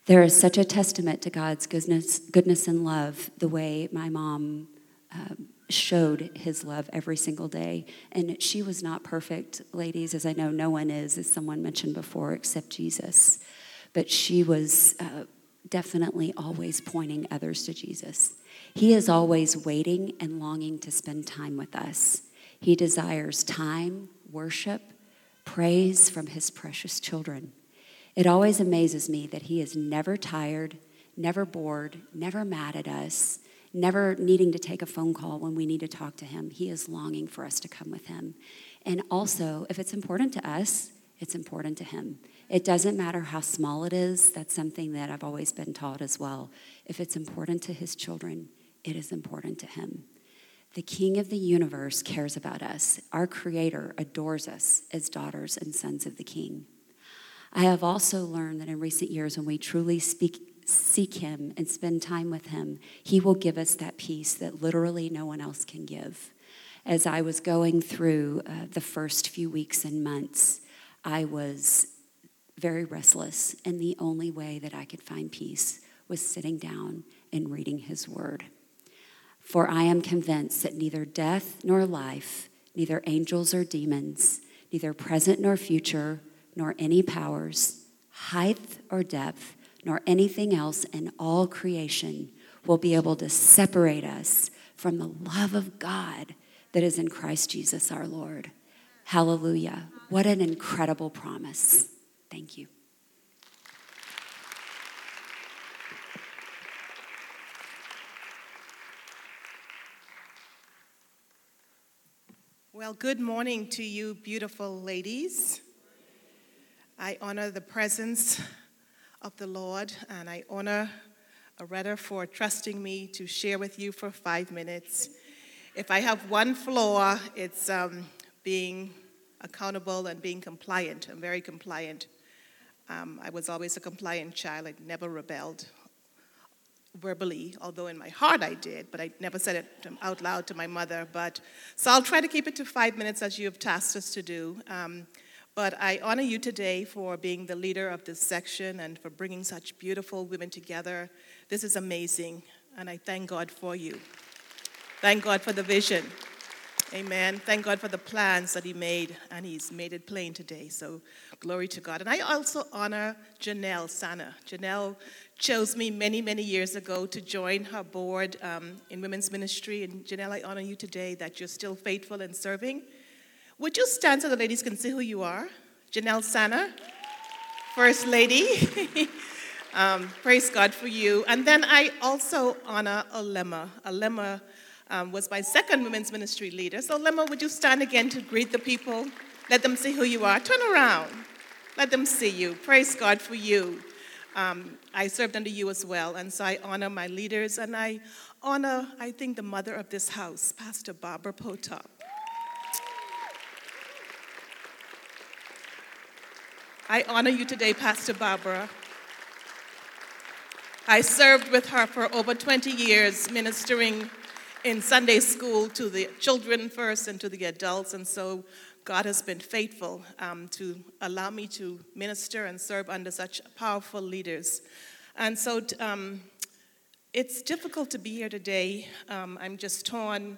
There is such a testament to God's goodness, goodness and love, the way my mom um, showed his love every single day. And she was not perfect, ladies, as I know no one is, as someone mentioned before, except Jesus. But she was uh, definitely always pointing others to Jesus. He is always waiting and longing to spend time with us. He desires time, worship, praise from his precious children. It always amazes me that he is never tired, never bored, never mad at us, never needing to take a phone call when we need to talk to him. He is longing for us to come with him. And also, if it's important to us, it's important to him. It doesn't matter how small it is. That's something that I've always been taught as well. If it's important to his children, it is important to him. The King of the universe cares about us. Our Creator adores us as daughters and sons of the King. I have also learned that in recent years, when we truly speak, seek Him and spend time with Him, He will give us that peace that literally no one else can give. As I was going through uh, the first few weeks and months, I was very restless, and the only way that I could find peace was sitting down and reading His Word. For I am convinced that neither death nor life, neither angels or demons, neither present nor future, nor any powers, height or depth, nor anything else in all creation will be able to separate us from the love of God that is in Christ Jesus our Lord. Hallelujah. What an incredible promise. Thank you. Well, good morning to you, beautiful ladies. I honor the presence of the Lord, and I honor Loretta for trusting me to share with you for five minutes. If I have one flaw, it's um, being accountable and being compliant. I'm very compliant. Um, I was always a compliant child. I never rebelled verbally, although in my heart I did, but I never said it out loud to my mother. But so I'll try to keep it to five minutes as you have tasked us to do. Um, but I honor you today for being the leader of this section and for bringing such beautiful women together. This is amazing, and I thank God for you. Thank God for the vision. Amen. Thank God for the plans that He made, and He's made it plain today. So, glory to God. And I also honor Janelle Sana. Janelle chose me many, many years ago to join her board um, in women's ministry. And Janelle, I honor you today that you're still faithful and serving would you stand so the ladies can see who you are? Janelle Sana, First Lady. um, praise God for you. And then I also honor Olema. Olema um, was my second women's ministry leader. So, Olema, would you stand again to greet the people? Let them see who you are. Turn around. Let them see you. Praise God for you. Um, I served under you as well, and so I honor my leaders, and I honor, I think, the mother of this house, Pastor Barbara Potop. I honor you today, Pastor Barbara. I served with her for over 20 years, ministering in Sunday school to the children first and to the adults, and so God has been faithful um, to allow me to minister and serve under such powerful leaders. And so um, it's difficult to be here today. Um, I'm just torn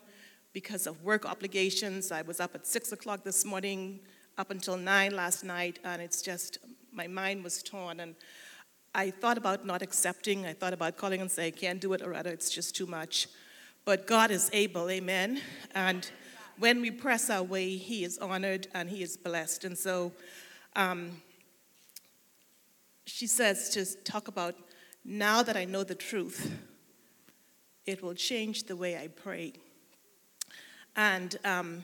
because of work obligations. I was up at 6 o'clock this morning up until nine last night, and it's just, my mind was torn. And I thought about not accepting. I thought about calling and saying, I can't do it, or rather, it's just too much. But God is able, amen. And when we press our way, He is honored and He is blessed. And so, um, she says to talk about now that I know the truth, it will change the way I pray. And um,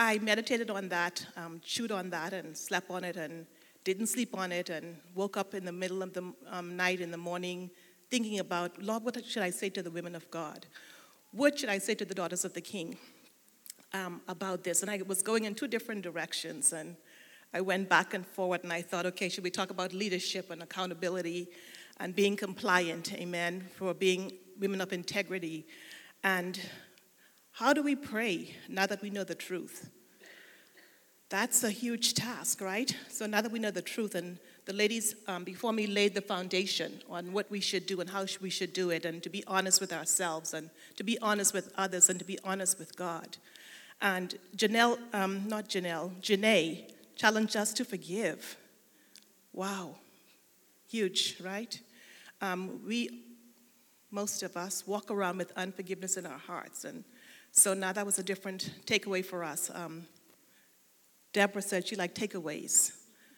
I meditated on that, um, chewed on that, and slept on it, and didn't sleep on it, and woke up in the middle of the um, night in the morning thinking about, Lord, what should I say to the women of God? What should I say to the daughters of the king um, about this? And I was going in two different directions, and I went back and forward, and I thought, okay, should we talk about leadership and accountability and being compliant, amen, for being women of integrity? And how do we pray now that we know the truth? That's a huge task, right? So now that we know the truth, and the ladies um, before me laid the foundation on what we should do and how we should do it, and to be honest with ourselves, and to be honest with others, and to be honest with God. And Janelle, um, not Janelle, Janae challenged us to forgive. Wow, huge, right? Um, we, most of us, walk around with unforgiveness in our hearts, and so now that was a different takeaway for us. Um, Deborah said she liked takeaways.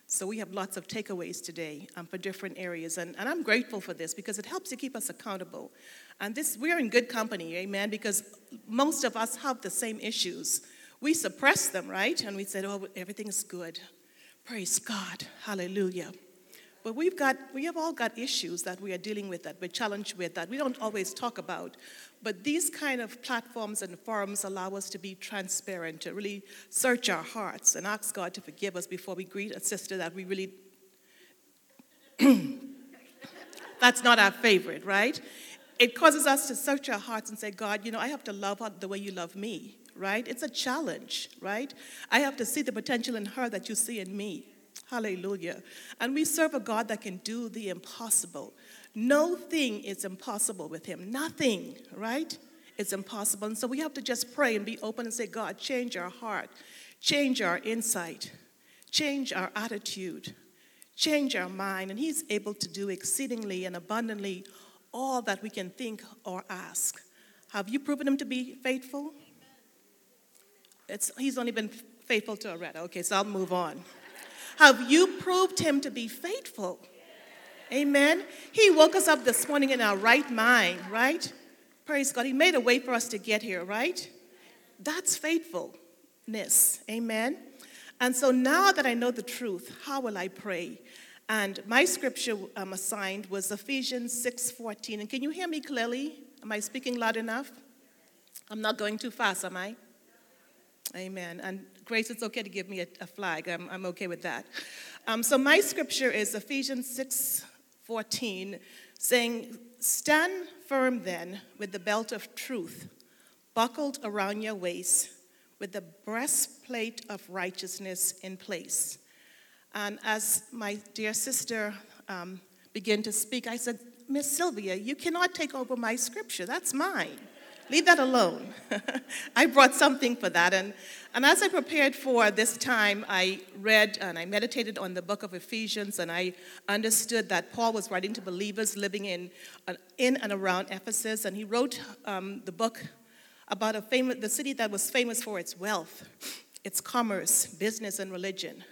So we have lots of takeaways today um, for different areas. And, and I'm grateful for this because it helps to keep us accountable. And this, we're in good company, amen, because most of us have the same issues. We suppress them, right? And we said, oh, everything is good. Praise God. Hallelujah. But we've got, we have all got issues that we are dealing with, that we're challenged with, that we don't always talk about. But these kind of platforms and forums allow us to be transparent, to really search our hearts and ask God to forgive us before we greet a sister that we really. That's not our favorite, right? It causes us to search our hearts and say, God, you know, I have to love her the way you love me, right? It's a challenge, right? I have to see the potential in her that you see in me. Hallelujah. And we serve a God that can do the impossible. No thing is impossible with him. Nothing, right? It's impossible. And so we have to just pray and be open and say, God, change our heart, change our insight, change our attitude, change our mind. And he's able to do exceedingly and abundantly all that we can think or ask. Have you proven him to be faithful? It's, he's only been faithful to Loretta. Okay, so I'll move on. Have you proved him to be faithful? Amen. He woke us up this morning in our right mind, right? Praise God. He made a way for us to get here, right? That's faithfulness. Amen. And so now that I know the truth, how will I pray? And my scripture um, assigned was Ephesians 6:14. And can you hear me clearly? Am I speaking loud enough? I'm not going too fast, am I? Amen. And Grace, it's okay to give me a, a flag. I'm, I'm okay with that. Um, so my scripture is Ephesians 6 14, saying, Stand firm then with the belt of truth buckled around your waist, with the breastplate of righteousness in place. And as my dear sister um, began to speak, I said, Miss Sylvia, you cannot take over my scripture. That's mine. Leave that alone. I brought something for that. And, and as I prepared for this time, I read and I meditated on the book of Ephesians, and I understood that Paul was writing to believers living in, uh, in and around Ephesus. And he wrote um, the book about a famous, the city that was famous for its wealth, its commerce, business, and religion.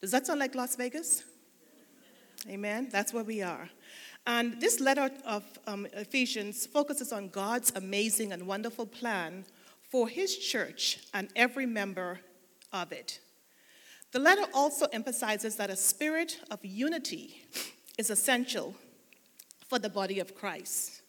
Does that sound like Las Vegas? Amen. That's where we are. And this letter of um, Ephesians focuses on God's amazing and wonderful plan for his church and every member of it. The letter also emphasizes that a spirit of unity is essential for the body of Christ.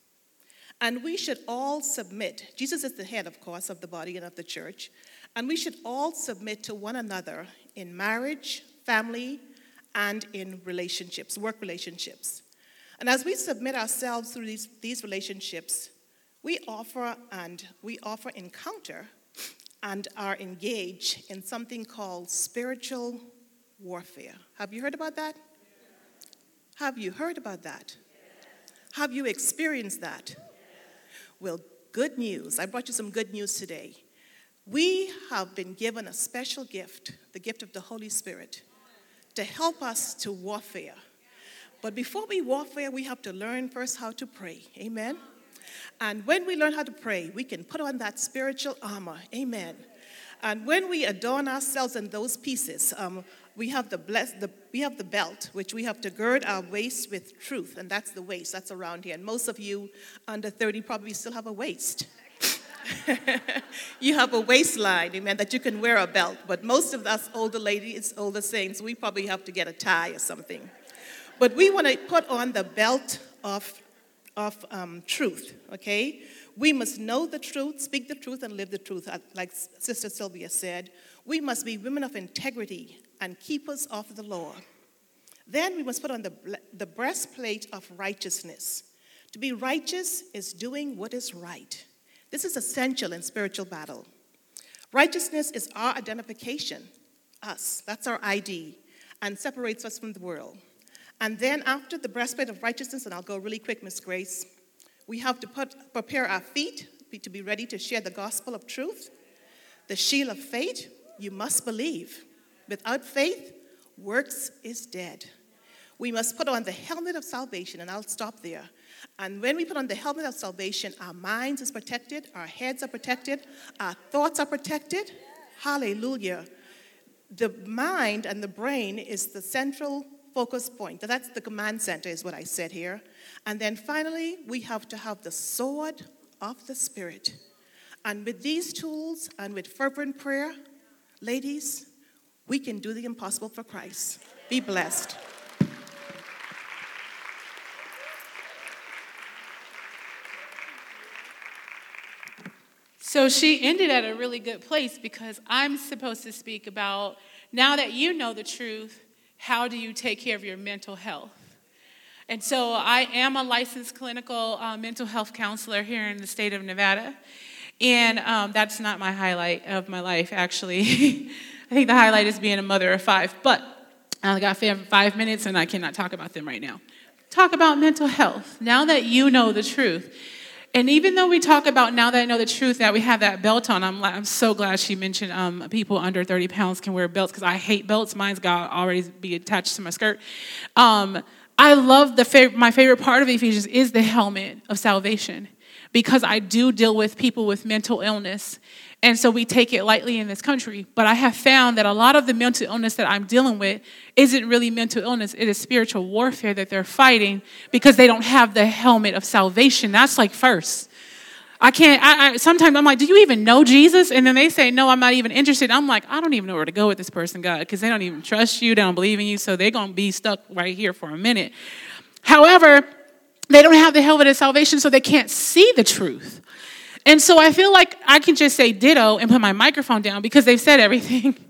And we should all submit. Jesus is the head, of course, of the body and of the church. And we should all submit to one another in marriage, family, and in relationships, work relationships. And as we submit ourselves through these, these relationships, we offer and we offer encounter and are engaged in something called spiritual warfare. Have you heard about that? Have you heard about that? Have you experienced that? Well, good news. I brought you some good news today. We have been given a special gift, the gift of the Holy Spirit, to help us to warfare but before we warfare, we have to learn first how to pray. Amen. And when we learn how to pray, we can put on that spiritual armor. Amen. And when we adorn ourselves in those pieces, um, we have the, bless, the, we have the belt, which we have to gird our waist with truth, and that's the waist, that's around here. And most of you under 30 probably still have a waist. you have a waistline, amen, that you can wear a belt. But most of us older ladies, older saints, we probably have to get a tie or something. But we want to put on the belt of, of um, truth, okay? We must know the truth, speak the truth, and live the truth, uh, like Sister Sylvia said. We must be women of integrity and keepers of the law. Then we must put on the, the breastplate of righteousness. To be righteous is doing what is right. This is essential in spiritual battle. Righteousness is our identification, us, that's our ID, and separates us from the world. And then after the breastplate of righteousness, and I'll go really quick, Miss Grace, we have to put, prepare our feet to be ready to share the gospel of truth. The shield of faith, you must believe. Without faith, works is dead. We must put on the helmet of salvation, and I'll stop there. And when we put on the helmet of salvation, our minds is protected, our heads are protected, our thoughts are protected. Hallelujah. The mind and the brain is the central focus point. That's the command center, is what I said here. And then finally, we have to have the sword of the Spirit. And with these tools and with fervent prayer, ladies, we can do the impossible for Christ. Be blessed. So she ended at a really good place because I'm supposed to speak about now that you know the truth, how do you take care of your mental health? And so I am a licensed clinical uh, mental health counselor here in the state of Nevada. And um, that's not my highlight of my life, actually. I think the highlight is being a mother of five, but I got five minutes and I cannot talk about them right now. Talk about mental health. Now that you know the truth. And even though we talk about now that I know the truth that we have that belt on, I'm, I'm so glad she mentioned um, people under 30 pounds can wear belts because I hate belts. Mine's got already be attached to my skirt. Um, I love the fav- my favorite part of Ephesians is the helmet of salvation because I do deal with people with mental illness. And so we take it lightly in this country. But I have found that a lot of the mental illness that I'm dealing with isn't really mental illness, it is spiritual warfare that they're fighting because they don't have the helmet of salvation. That's like first. I can't, I, I, sometimes I'm like, do you even know Jesus? And then they say, no, I'm not even interested. I'm like, I don't even know where to go with this person, God, because they don't even trust you, they don't believe in you, so they're going to be stuck right here for a minute. However, they don't have the helmet of salvation, so they can't see the truth. And so I feel like I can just say ditto and put my microphone down because they've said everything.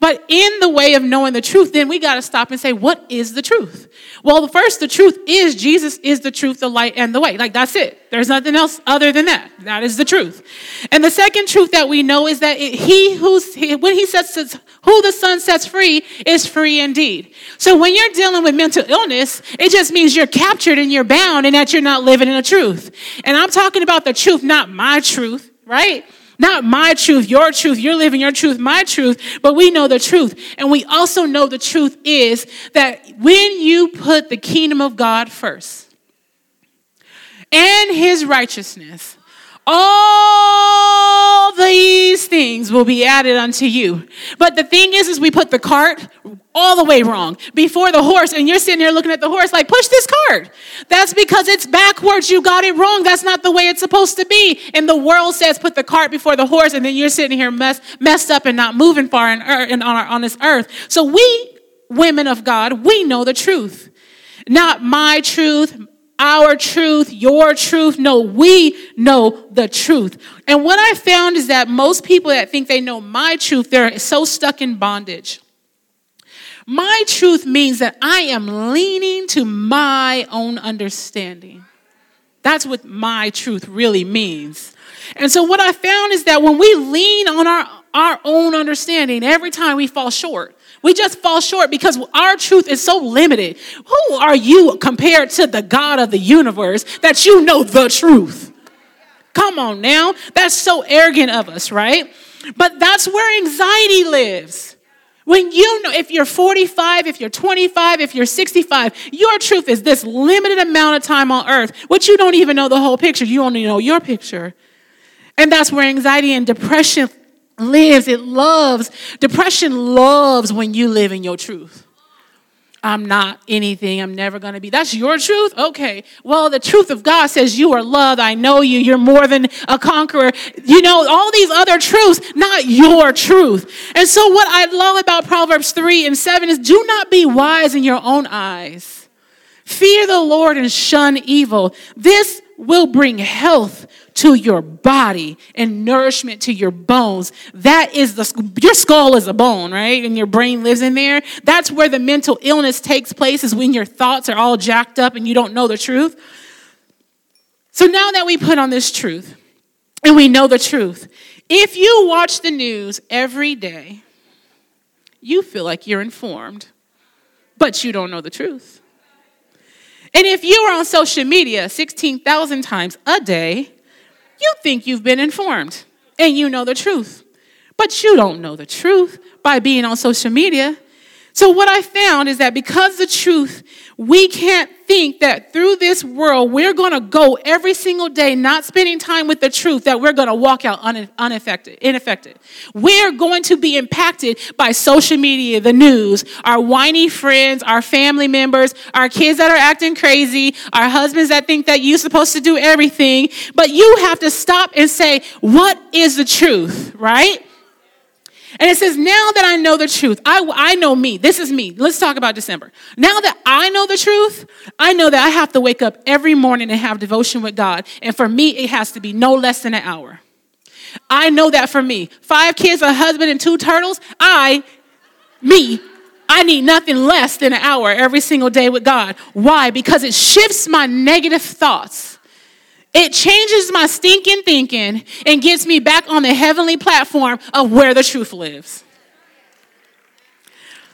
But in the way of knowing the truth, then we got to stop and say, what is the truth? Well, first, the truth is Jesus is the truth, the light, and the way. Like, that's it. There's nothing else other than that. That is the truth. And the second truth that we know is that it, he who's, when he sets, who the Son sets free is free indeed. So when you're dealing with mental illness, it just means you're captured and you're bound and that you're not living in the truth. And I'm talking about the truth, not my truth, right? Not my truth, your truth, you're living your truth, my truth, but we know the truth. And we also know the truth is that when you put the kingdom of God first and his righteousness, all these things will be added unto you. But the thing is, is we put the cart all the way wrong before the horse, and you're sitting here looking at the horse like, push this cart. That's because it's backwards. You got it wrong. That's not the way it's supposed to be. And the world says, put the cart before the horse, and then you're sitting here mess, messed up and not moving far in, er, in, on, our, on this earth. So we, women of God, we know the truth. Not my truth, our truth, your truth. No, we know the truth. And what I found is that most people that think they know my truth, they're so stuck in bondage. My truth means that I am leaning to my own understanding. That's what my truth really means. And so, what I found is that when we lean on our, our own understanding, every time we fall short, we just fall short because our truth is so limited. Who are you compared to the God of the universe that you know the truth? Come on now. That's so arrogant of us, right? But that's where anxiety lives. When you know, if you're 45, if you're 25, if you're 65, your truth is this limited amount of time on earth, which you don't even know the whole picture. You only know your picture. And that's where anxiety and depression lives, it loves. Depression loves when you live in your truth. I'm not anything. I'm never going to be. That's your truth? Okay. Well, the truth of God says you are loved. I know you. You're more than a conqueror. You know, all these other truths, not your truth. And so, what I love about Proverbs 3 and 7 is do not be wise in your own eyes. Fear the Lord and shun evil. This will bring health to your body and nourishment to your bones. That is the, your skull is a bone, right? And your brain lives in there. That's where the mental illness takes place, is when your thoughts are all jacked up and you don't know the truth. So now that we put on this truth and we know the truth, if you watch the news every day, you feel like you're informed, but you don't know the truth. And if you are on social media 16,000 times a day, you think you've been informed and you know the truth. But you don't know the truth by being on social media. So, what I found is that because the truth, we can't think that through this world we're going to go every single day not spending time with the truth that we're going to walk out unaffected, ineffective. We're going to be impacted by social media, the news, our whiny friends, our family members, our kids that are acting crazy, our husbands that think that you're supposed to do everything. But you have to stop and say, what is the truth, right? And it says, now that I know the truth, I, I know me. This is me. Let's talk about December. Now that I know the truth, I know that I have to wake up every morning and have devotion with God. And for me, it has to be no less than an hour. I know that for me. Five kids, a husband, and two turtles. I, me, I need nothing less than an hour every single day with God. Why? Because it shifts my negative thoughts it changes my stinking thinking and gets me back on the heavenly platform of where the truth lives.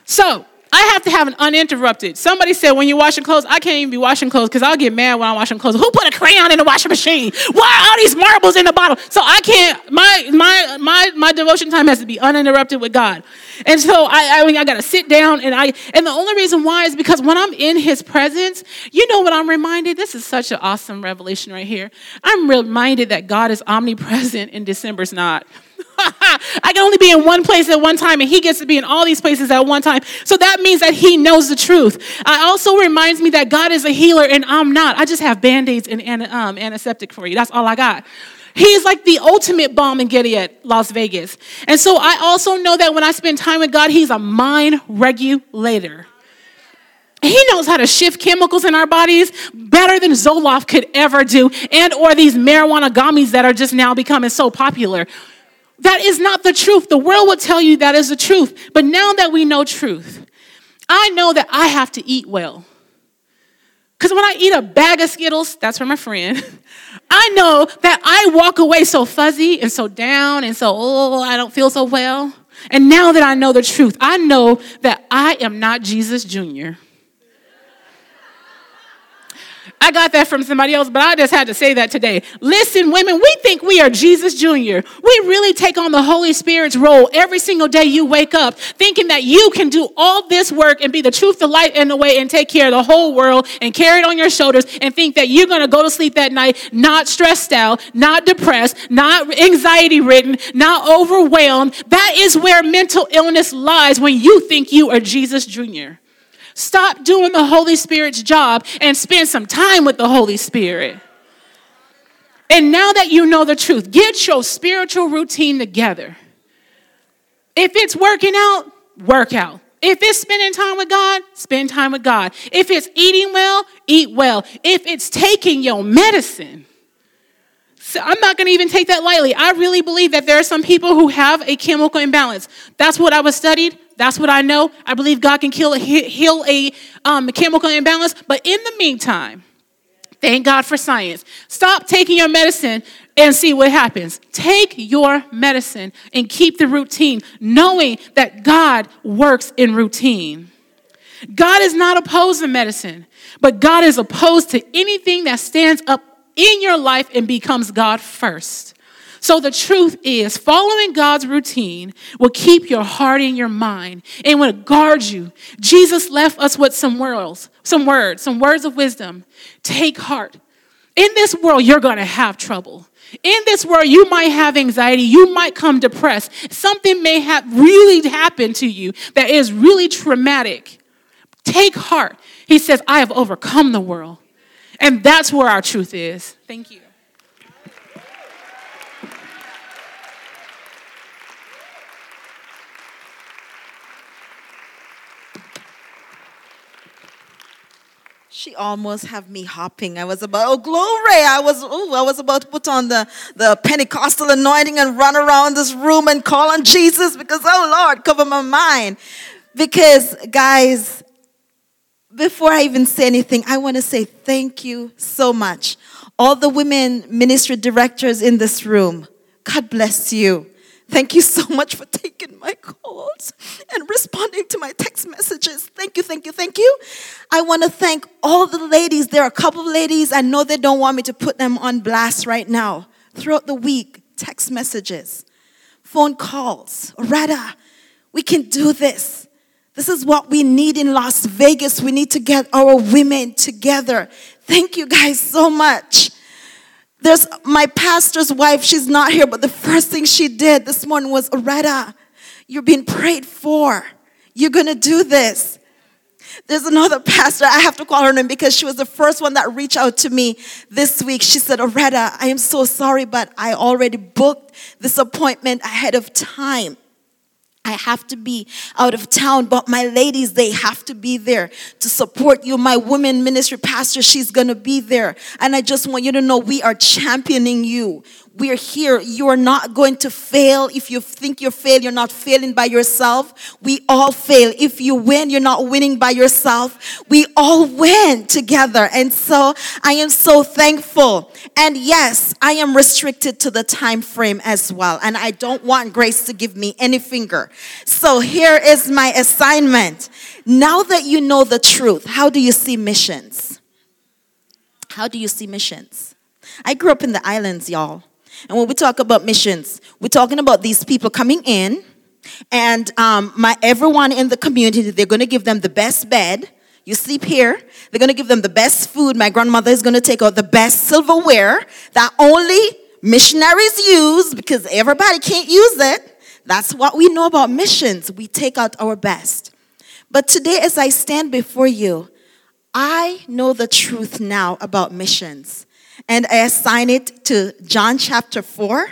So, I have to have an uninterrupted. Somebody said when you're washing clothes, I can't even be washing clothes because I'll get mad when I'm washing clothes. Who put a crayon in the washing machine? Why are all these marbles in the bottle? So I can't. My my my my devotion time has to be uninterrupted with God, and so I I, mean, I got to sit down and I and the only reason why is because when I'm in His presence, you know what I'm reminded. This is such an awesome revelation right here. I'm reminded that God is omnipresent and December's not. I can only be in one place at one time, and he gets to be in all these places at one time. So that means that he knows the truth. It also reminds me that God is a healer, and I'm not. I just have band aids and um, antiseptic for you. That's all I got. He's like the ultimate balm in Gilead, Las Vegas. And so I also know that when I spend time with God, He's a mind regulator. He knows how to shift chemicals in our bodies better than Zoloft could ever do, and or these marijuana gummies that are just now becoming so popular. That is not the truth. The world will tell you that is the truth. But now that we know truth, I know that I have to eat well. Because when I eat a bag of Skittles, that's from a friend, I know that I walk away so fuzzy and so down and so, oh, I don't feel so well. And now that I know the truth, I know that I am not Jesus Jr. I got that from somebody else, but I just had to say that today. Listen, women, we think we are Jesus Jr. We really take on the Holy Spirit's role every single day you wake up, thinking that you can do all this work and be the truth, the light, and the way, and take care of the whole world and carry it on your shoulders, and think that you're going to go to sleep that night not stressed out, not depressed, not anxiety ridden, not overwhelmed. That is where mental illness lies when you think you are Jesus Jr. Stop doing the Holy Spirit's job and spend some time with the Holy Spirit. And now that you know the truth, get your spiritual routine together. If it's working out, work out. If it's spending time with God, spend time with God. If it's eating well, eat well. If it's taking your medicine, so I'm not going to even take that lightly. I really believe that there are some people who have a chemical imbalance. That's what I was studied. That's what I know. I believe God can kill, heal a um, chemical imbalance. But in the meantime, thank God for science. Stop taking your medicine and see what happens. Take your medicine and keep the routine, knowing that God works in routine. God is not opposed to medicine, but God is opposed to anything that stands up in your life and becomes God first. So the truth is, following God's routine will keep your heart and your mind and will guard you. Jesus left us with some words, some words, some words of wisdom. Take heart. In this world, you're going to have trouble. In this world, you might have anxiety, you might come depressed. Something may have really happened to you that is really traumatic. Take heart. He says, I have overcome the world. And that's where our truth is. Thank you. She almost have me hopping. I was about, oh glory! I was, oh, I was about to put on the, the Pentecostal anointing and run around this room and call on Jesus because, oh Lord, cover my mind. Because, guys, before I even say anything, I want to say thank you so much. All the women ministry directors in this room, God bless you. Thank you so much for taking my calls and responding to my text messages. Thank you, thank you, thank you. I want to thank all the ladies. There are a couple of ladies, I know they don't want me to put them on blast right now. Throughout the week, text messages, phone calls, Rada, we can do this. This is what we need in Las Vegas. We need to get our women together. Thank you guys so much. There's my pastor's wife, she's not here, but the first thing she did this morning was, Loretta, you're being prayed for. You're gonna do this. There's another pastor, I have to call her name because she was the first one that reached out to me this week. She said, Loretta, I am so sorry, but I already booked this appointment ahead of time. I have to be out of town, but my ladies, they have to be there to support you. My women ministry pastor, she's gonna be there. And I just want you to know we are championing you. We're here. You are not going to fail. If you think you're failing, you're not failing by yourself. We all fail. If you win, you're not winning by yourself. We all win together. And so I am so thankful. And yes, I am restricted to the time frame as well. And I don't want grace to give me any finger. So here is my assignment. Now that you know the truth, how do you see missions? How do you see missions? I grew up in the islands, y'all. And when we talk about missions, we're talking about these people coming in, and um, my everyone in the community, they're going to give them the best bed. You sleep here. They're going to give them the best food. My grandmother is going to take out the best silverware that only missionaries use because everybody can't use it. That's what we know about missions. We take out our best. But today, as I stand before you, I know the truth now about missions and I assign it to John chapter 4.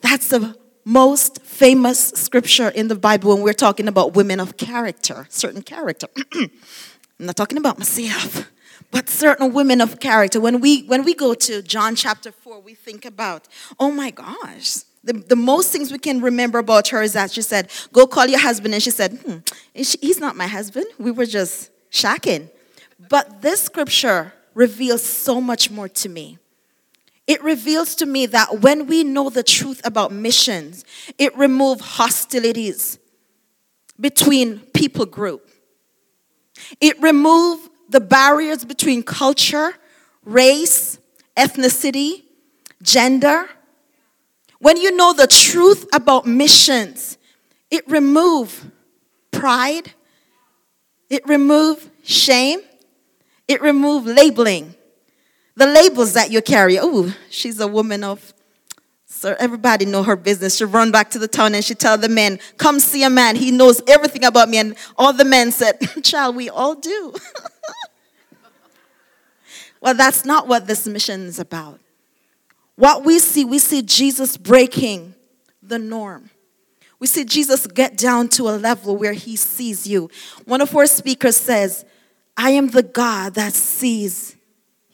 That's the most famous scripture in the Bible when we're talking about women of character, certain character. I'm not talking about myself, but certain women of character. When we when we go to John chapter 4, we think about, oh my gosh, the, the most things we can remember about her is that she said, Go call your husband. And she said, hmm, He's not my husband. We were just shacking. But this scripture reveals so much more to me. It reveals to me that when we know the truth about missions, it removes hostilities between people group. It removes the barriers between culture, race, ethnicity, gender. When you know the truth about missions, it removes pride, it removes shame, it removes labeling. The labels that you carry. Oh, she's a woman of so everybody know her business. She run back to the town and she tell the men, "Come see a man. He knows everything about me." And all the men said, "Child, we all do." well, that's not what this mission is about. What we see, we see Jesus breaking the norm. We see Jesus get down to a level where he sees you. One of our speakers says, I am the God that sees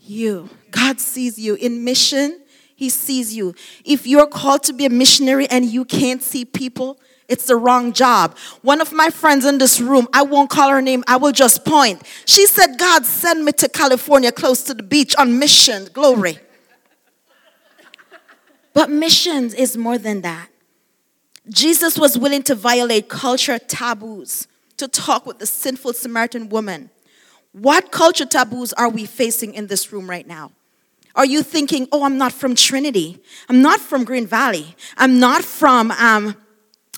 you. God sees you. In mission, He sees you. If you're called to be a missionary and you can't see people, it's the wrong job. One of my friends in this room, I won't call her name, I will just point. She said, God send me to California close to the beach on mission. Glory. But missions is more than that. Jesus was willing to violate culture taboos to talk with the sinful Samaritan woman. What culture taboos are we facing in this room right now? Are you thinking, oh, I'm not from Trinity. I'm not from Green Valley. I'm not from um,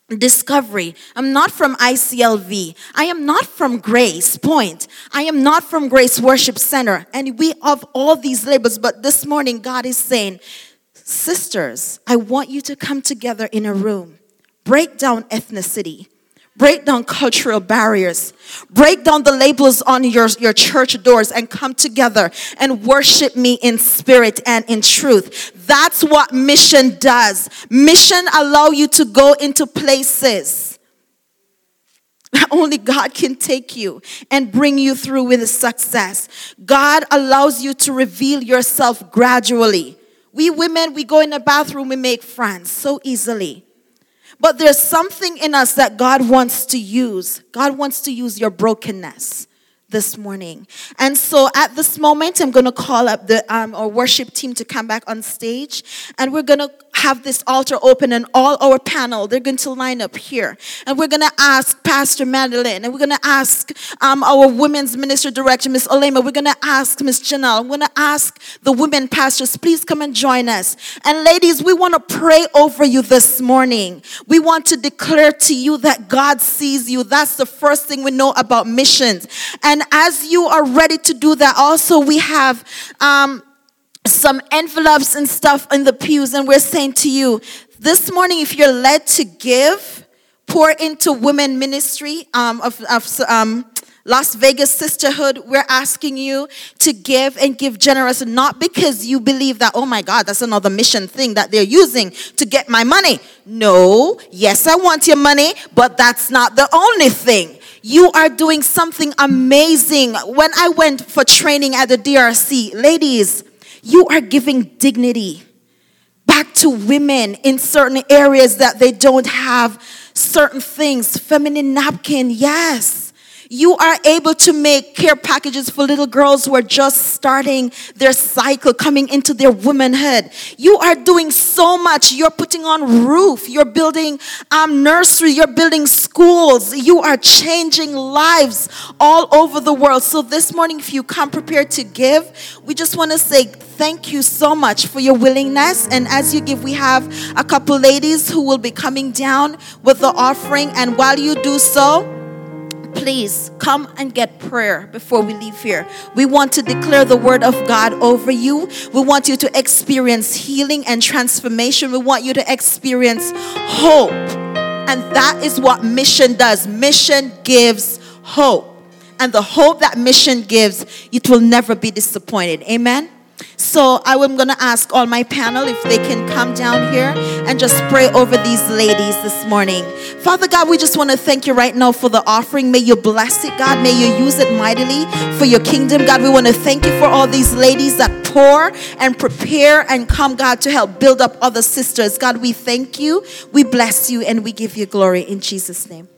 Discovery. I'm not from ICLV. I am not from Grace Point. I am not from Grace Worship Center. And we have all these labels, but this morning God is saying, Sisters, I want you to come together in a room, break down ethnicity, break down cultural barriers, break down the labels on your, your church doors, and come together and worship me in spirit and in truth. That's what mission does. Mission allow you to go into places that only God can take you and bring you through with success. God allows you to reveal yourself gradually. We women, we go in the bathroom, we make friends so easily. But there's something in us that God wants to use. God wants to use your brokenness this morning. And so at this moment, I'm going to call up the um, our worship team to come back on stage, and we're going to have this altar open and all our panel they're going to line up here. And we're going to ask pastor madeline and we're going to ask um, our women's minister director miss olema. We're going to ask miss janelle. I'm going to ask the women pastors please come and join us. And ladies we want to pray over you this morning. We want to declare to you that god sees you. That's the first thing we know about missions. And as you are ready to do that also we have um, some envelopes and stuff in the pews, and we're saying to you this morning, if you're led to give, pour into women ministry um, of, of um, Las Vegas Sisterhood, we're asking you to give and give generous, not because you believe that, oh my God, that's another mission thing that they're using to get my money. No, yes, I want your money, but that's not the only thing. You are doing something amazing. When I went for training at the DRC, ladies, you are giving dignity back to women in certain areas that they don't have certain things. Feminine napkin, yes. You are able to make care packages for little girls who are just starting their cycle, coming into their womanhood. You are doing so much. You're putting on roof. You're building um, nursery. You're building schools. You are changing lives all over the world. So this morning, if you come prepared to give, we just want to say thank you so much for your willingness. And as you give, we have a couple ladies who will be coming down with the offering. And while you do so, please come and get prayer before we leave here. We want to declare the word of God over you. We want you to experience healing and transformation. We want you to experience hope. And that is what mission does. Mission gives hope. And the hope that mission gives, it will never be disappointed. Amen. So I'm going to ask all my panel if they can come down here and just pray over these ladies this morning. Father God, we just want to thank you right now for the offering. May you bless it, God. May you use it mightily for your kingdom, God. We want to thank you for all these ladies that pour and prepare and come, God, to help build up other sisters. God, we thank you, we bless you, and we give you glory in Jesus' name.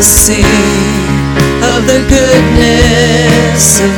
Sing of the goodness of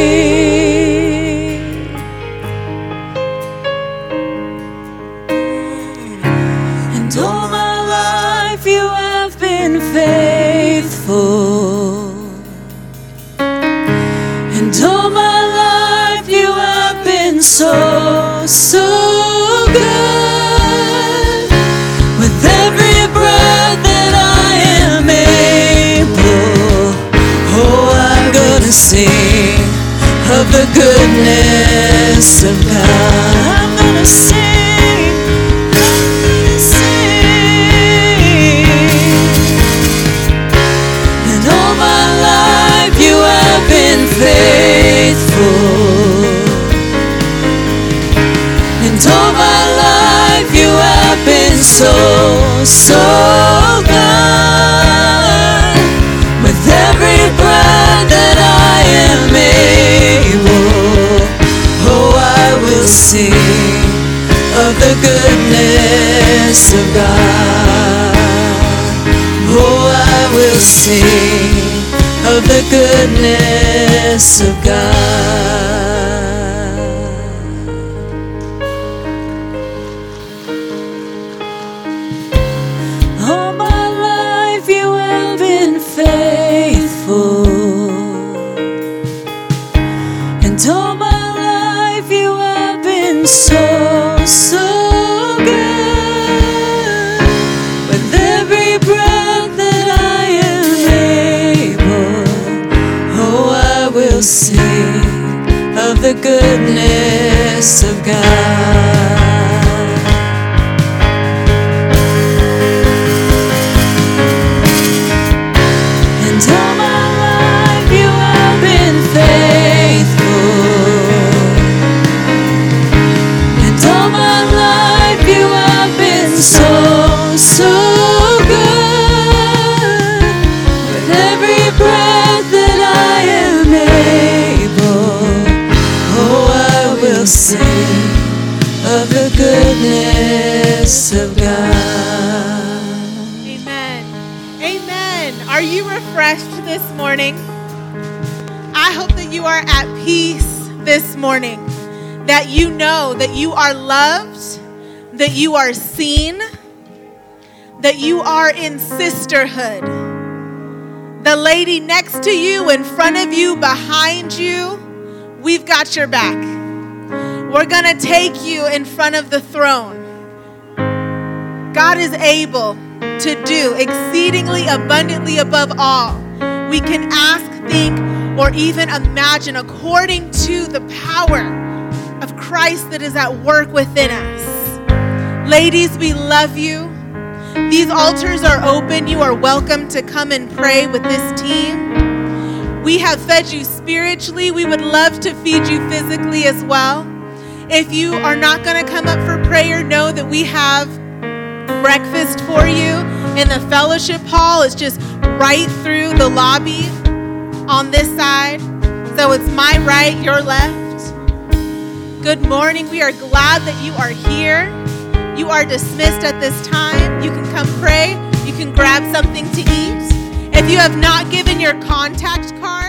Goodness of God. You are in sisterhood. The lady next to you, in front of you, behind you, we've got your back. We're going to take you in front of the throne. God is able to do exceedingly abundantly above all we can ask, think, or even imagine according to the power of Christ that is at work within us. Ladies, we love you. These altars are open. You are welcome to come and pray with this team. We have fed you spiritually. We would love to feed you physically as well. If you are not going to come up for prayer, know that we have breakfast for you in the fellowship hall. It's just right through the lobby on this side. So it's my right, your left. Good morning. We are glad that you are here. You are dismissed at this time. You can come pray. You can grab something to eat. If you have not given your contact card,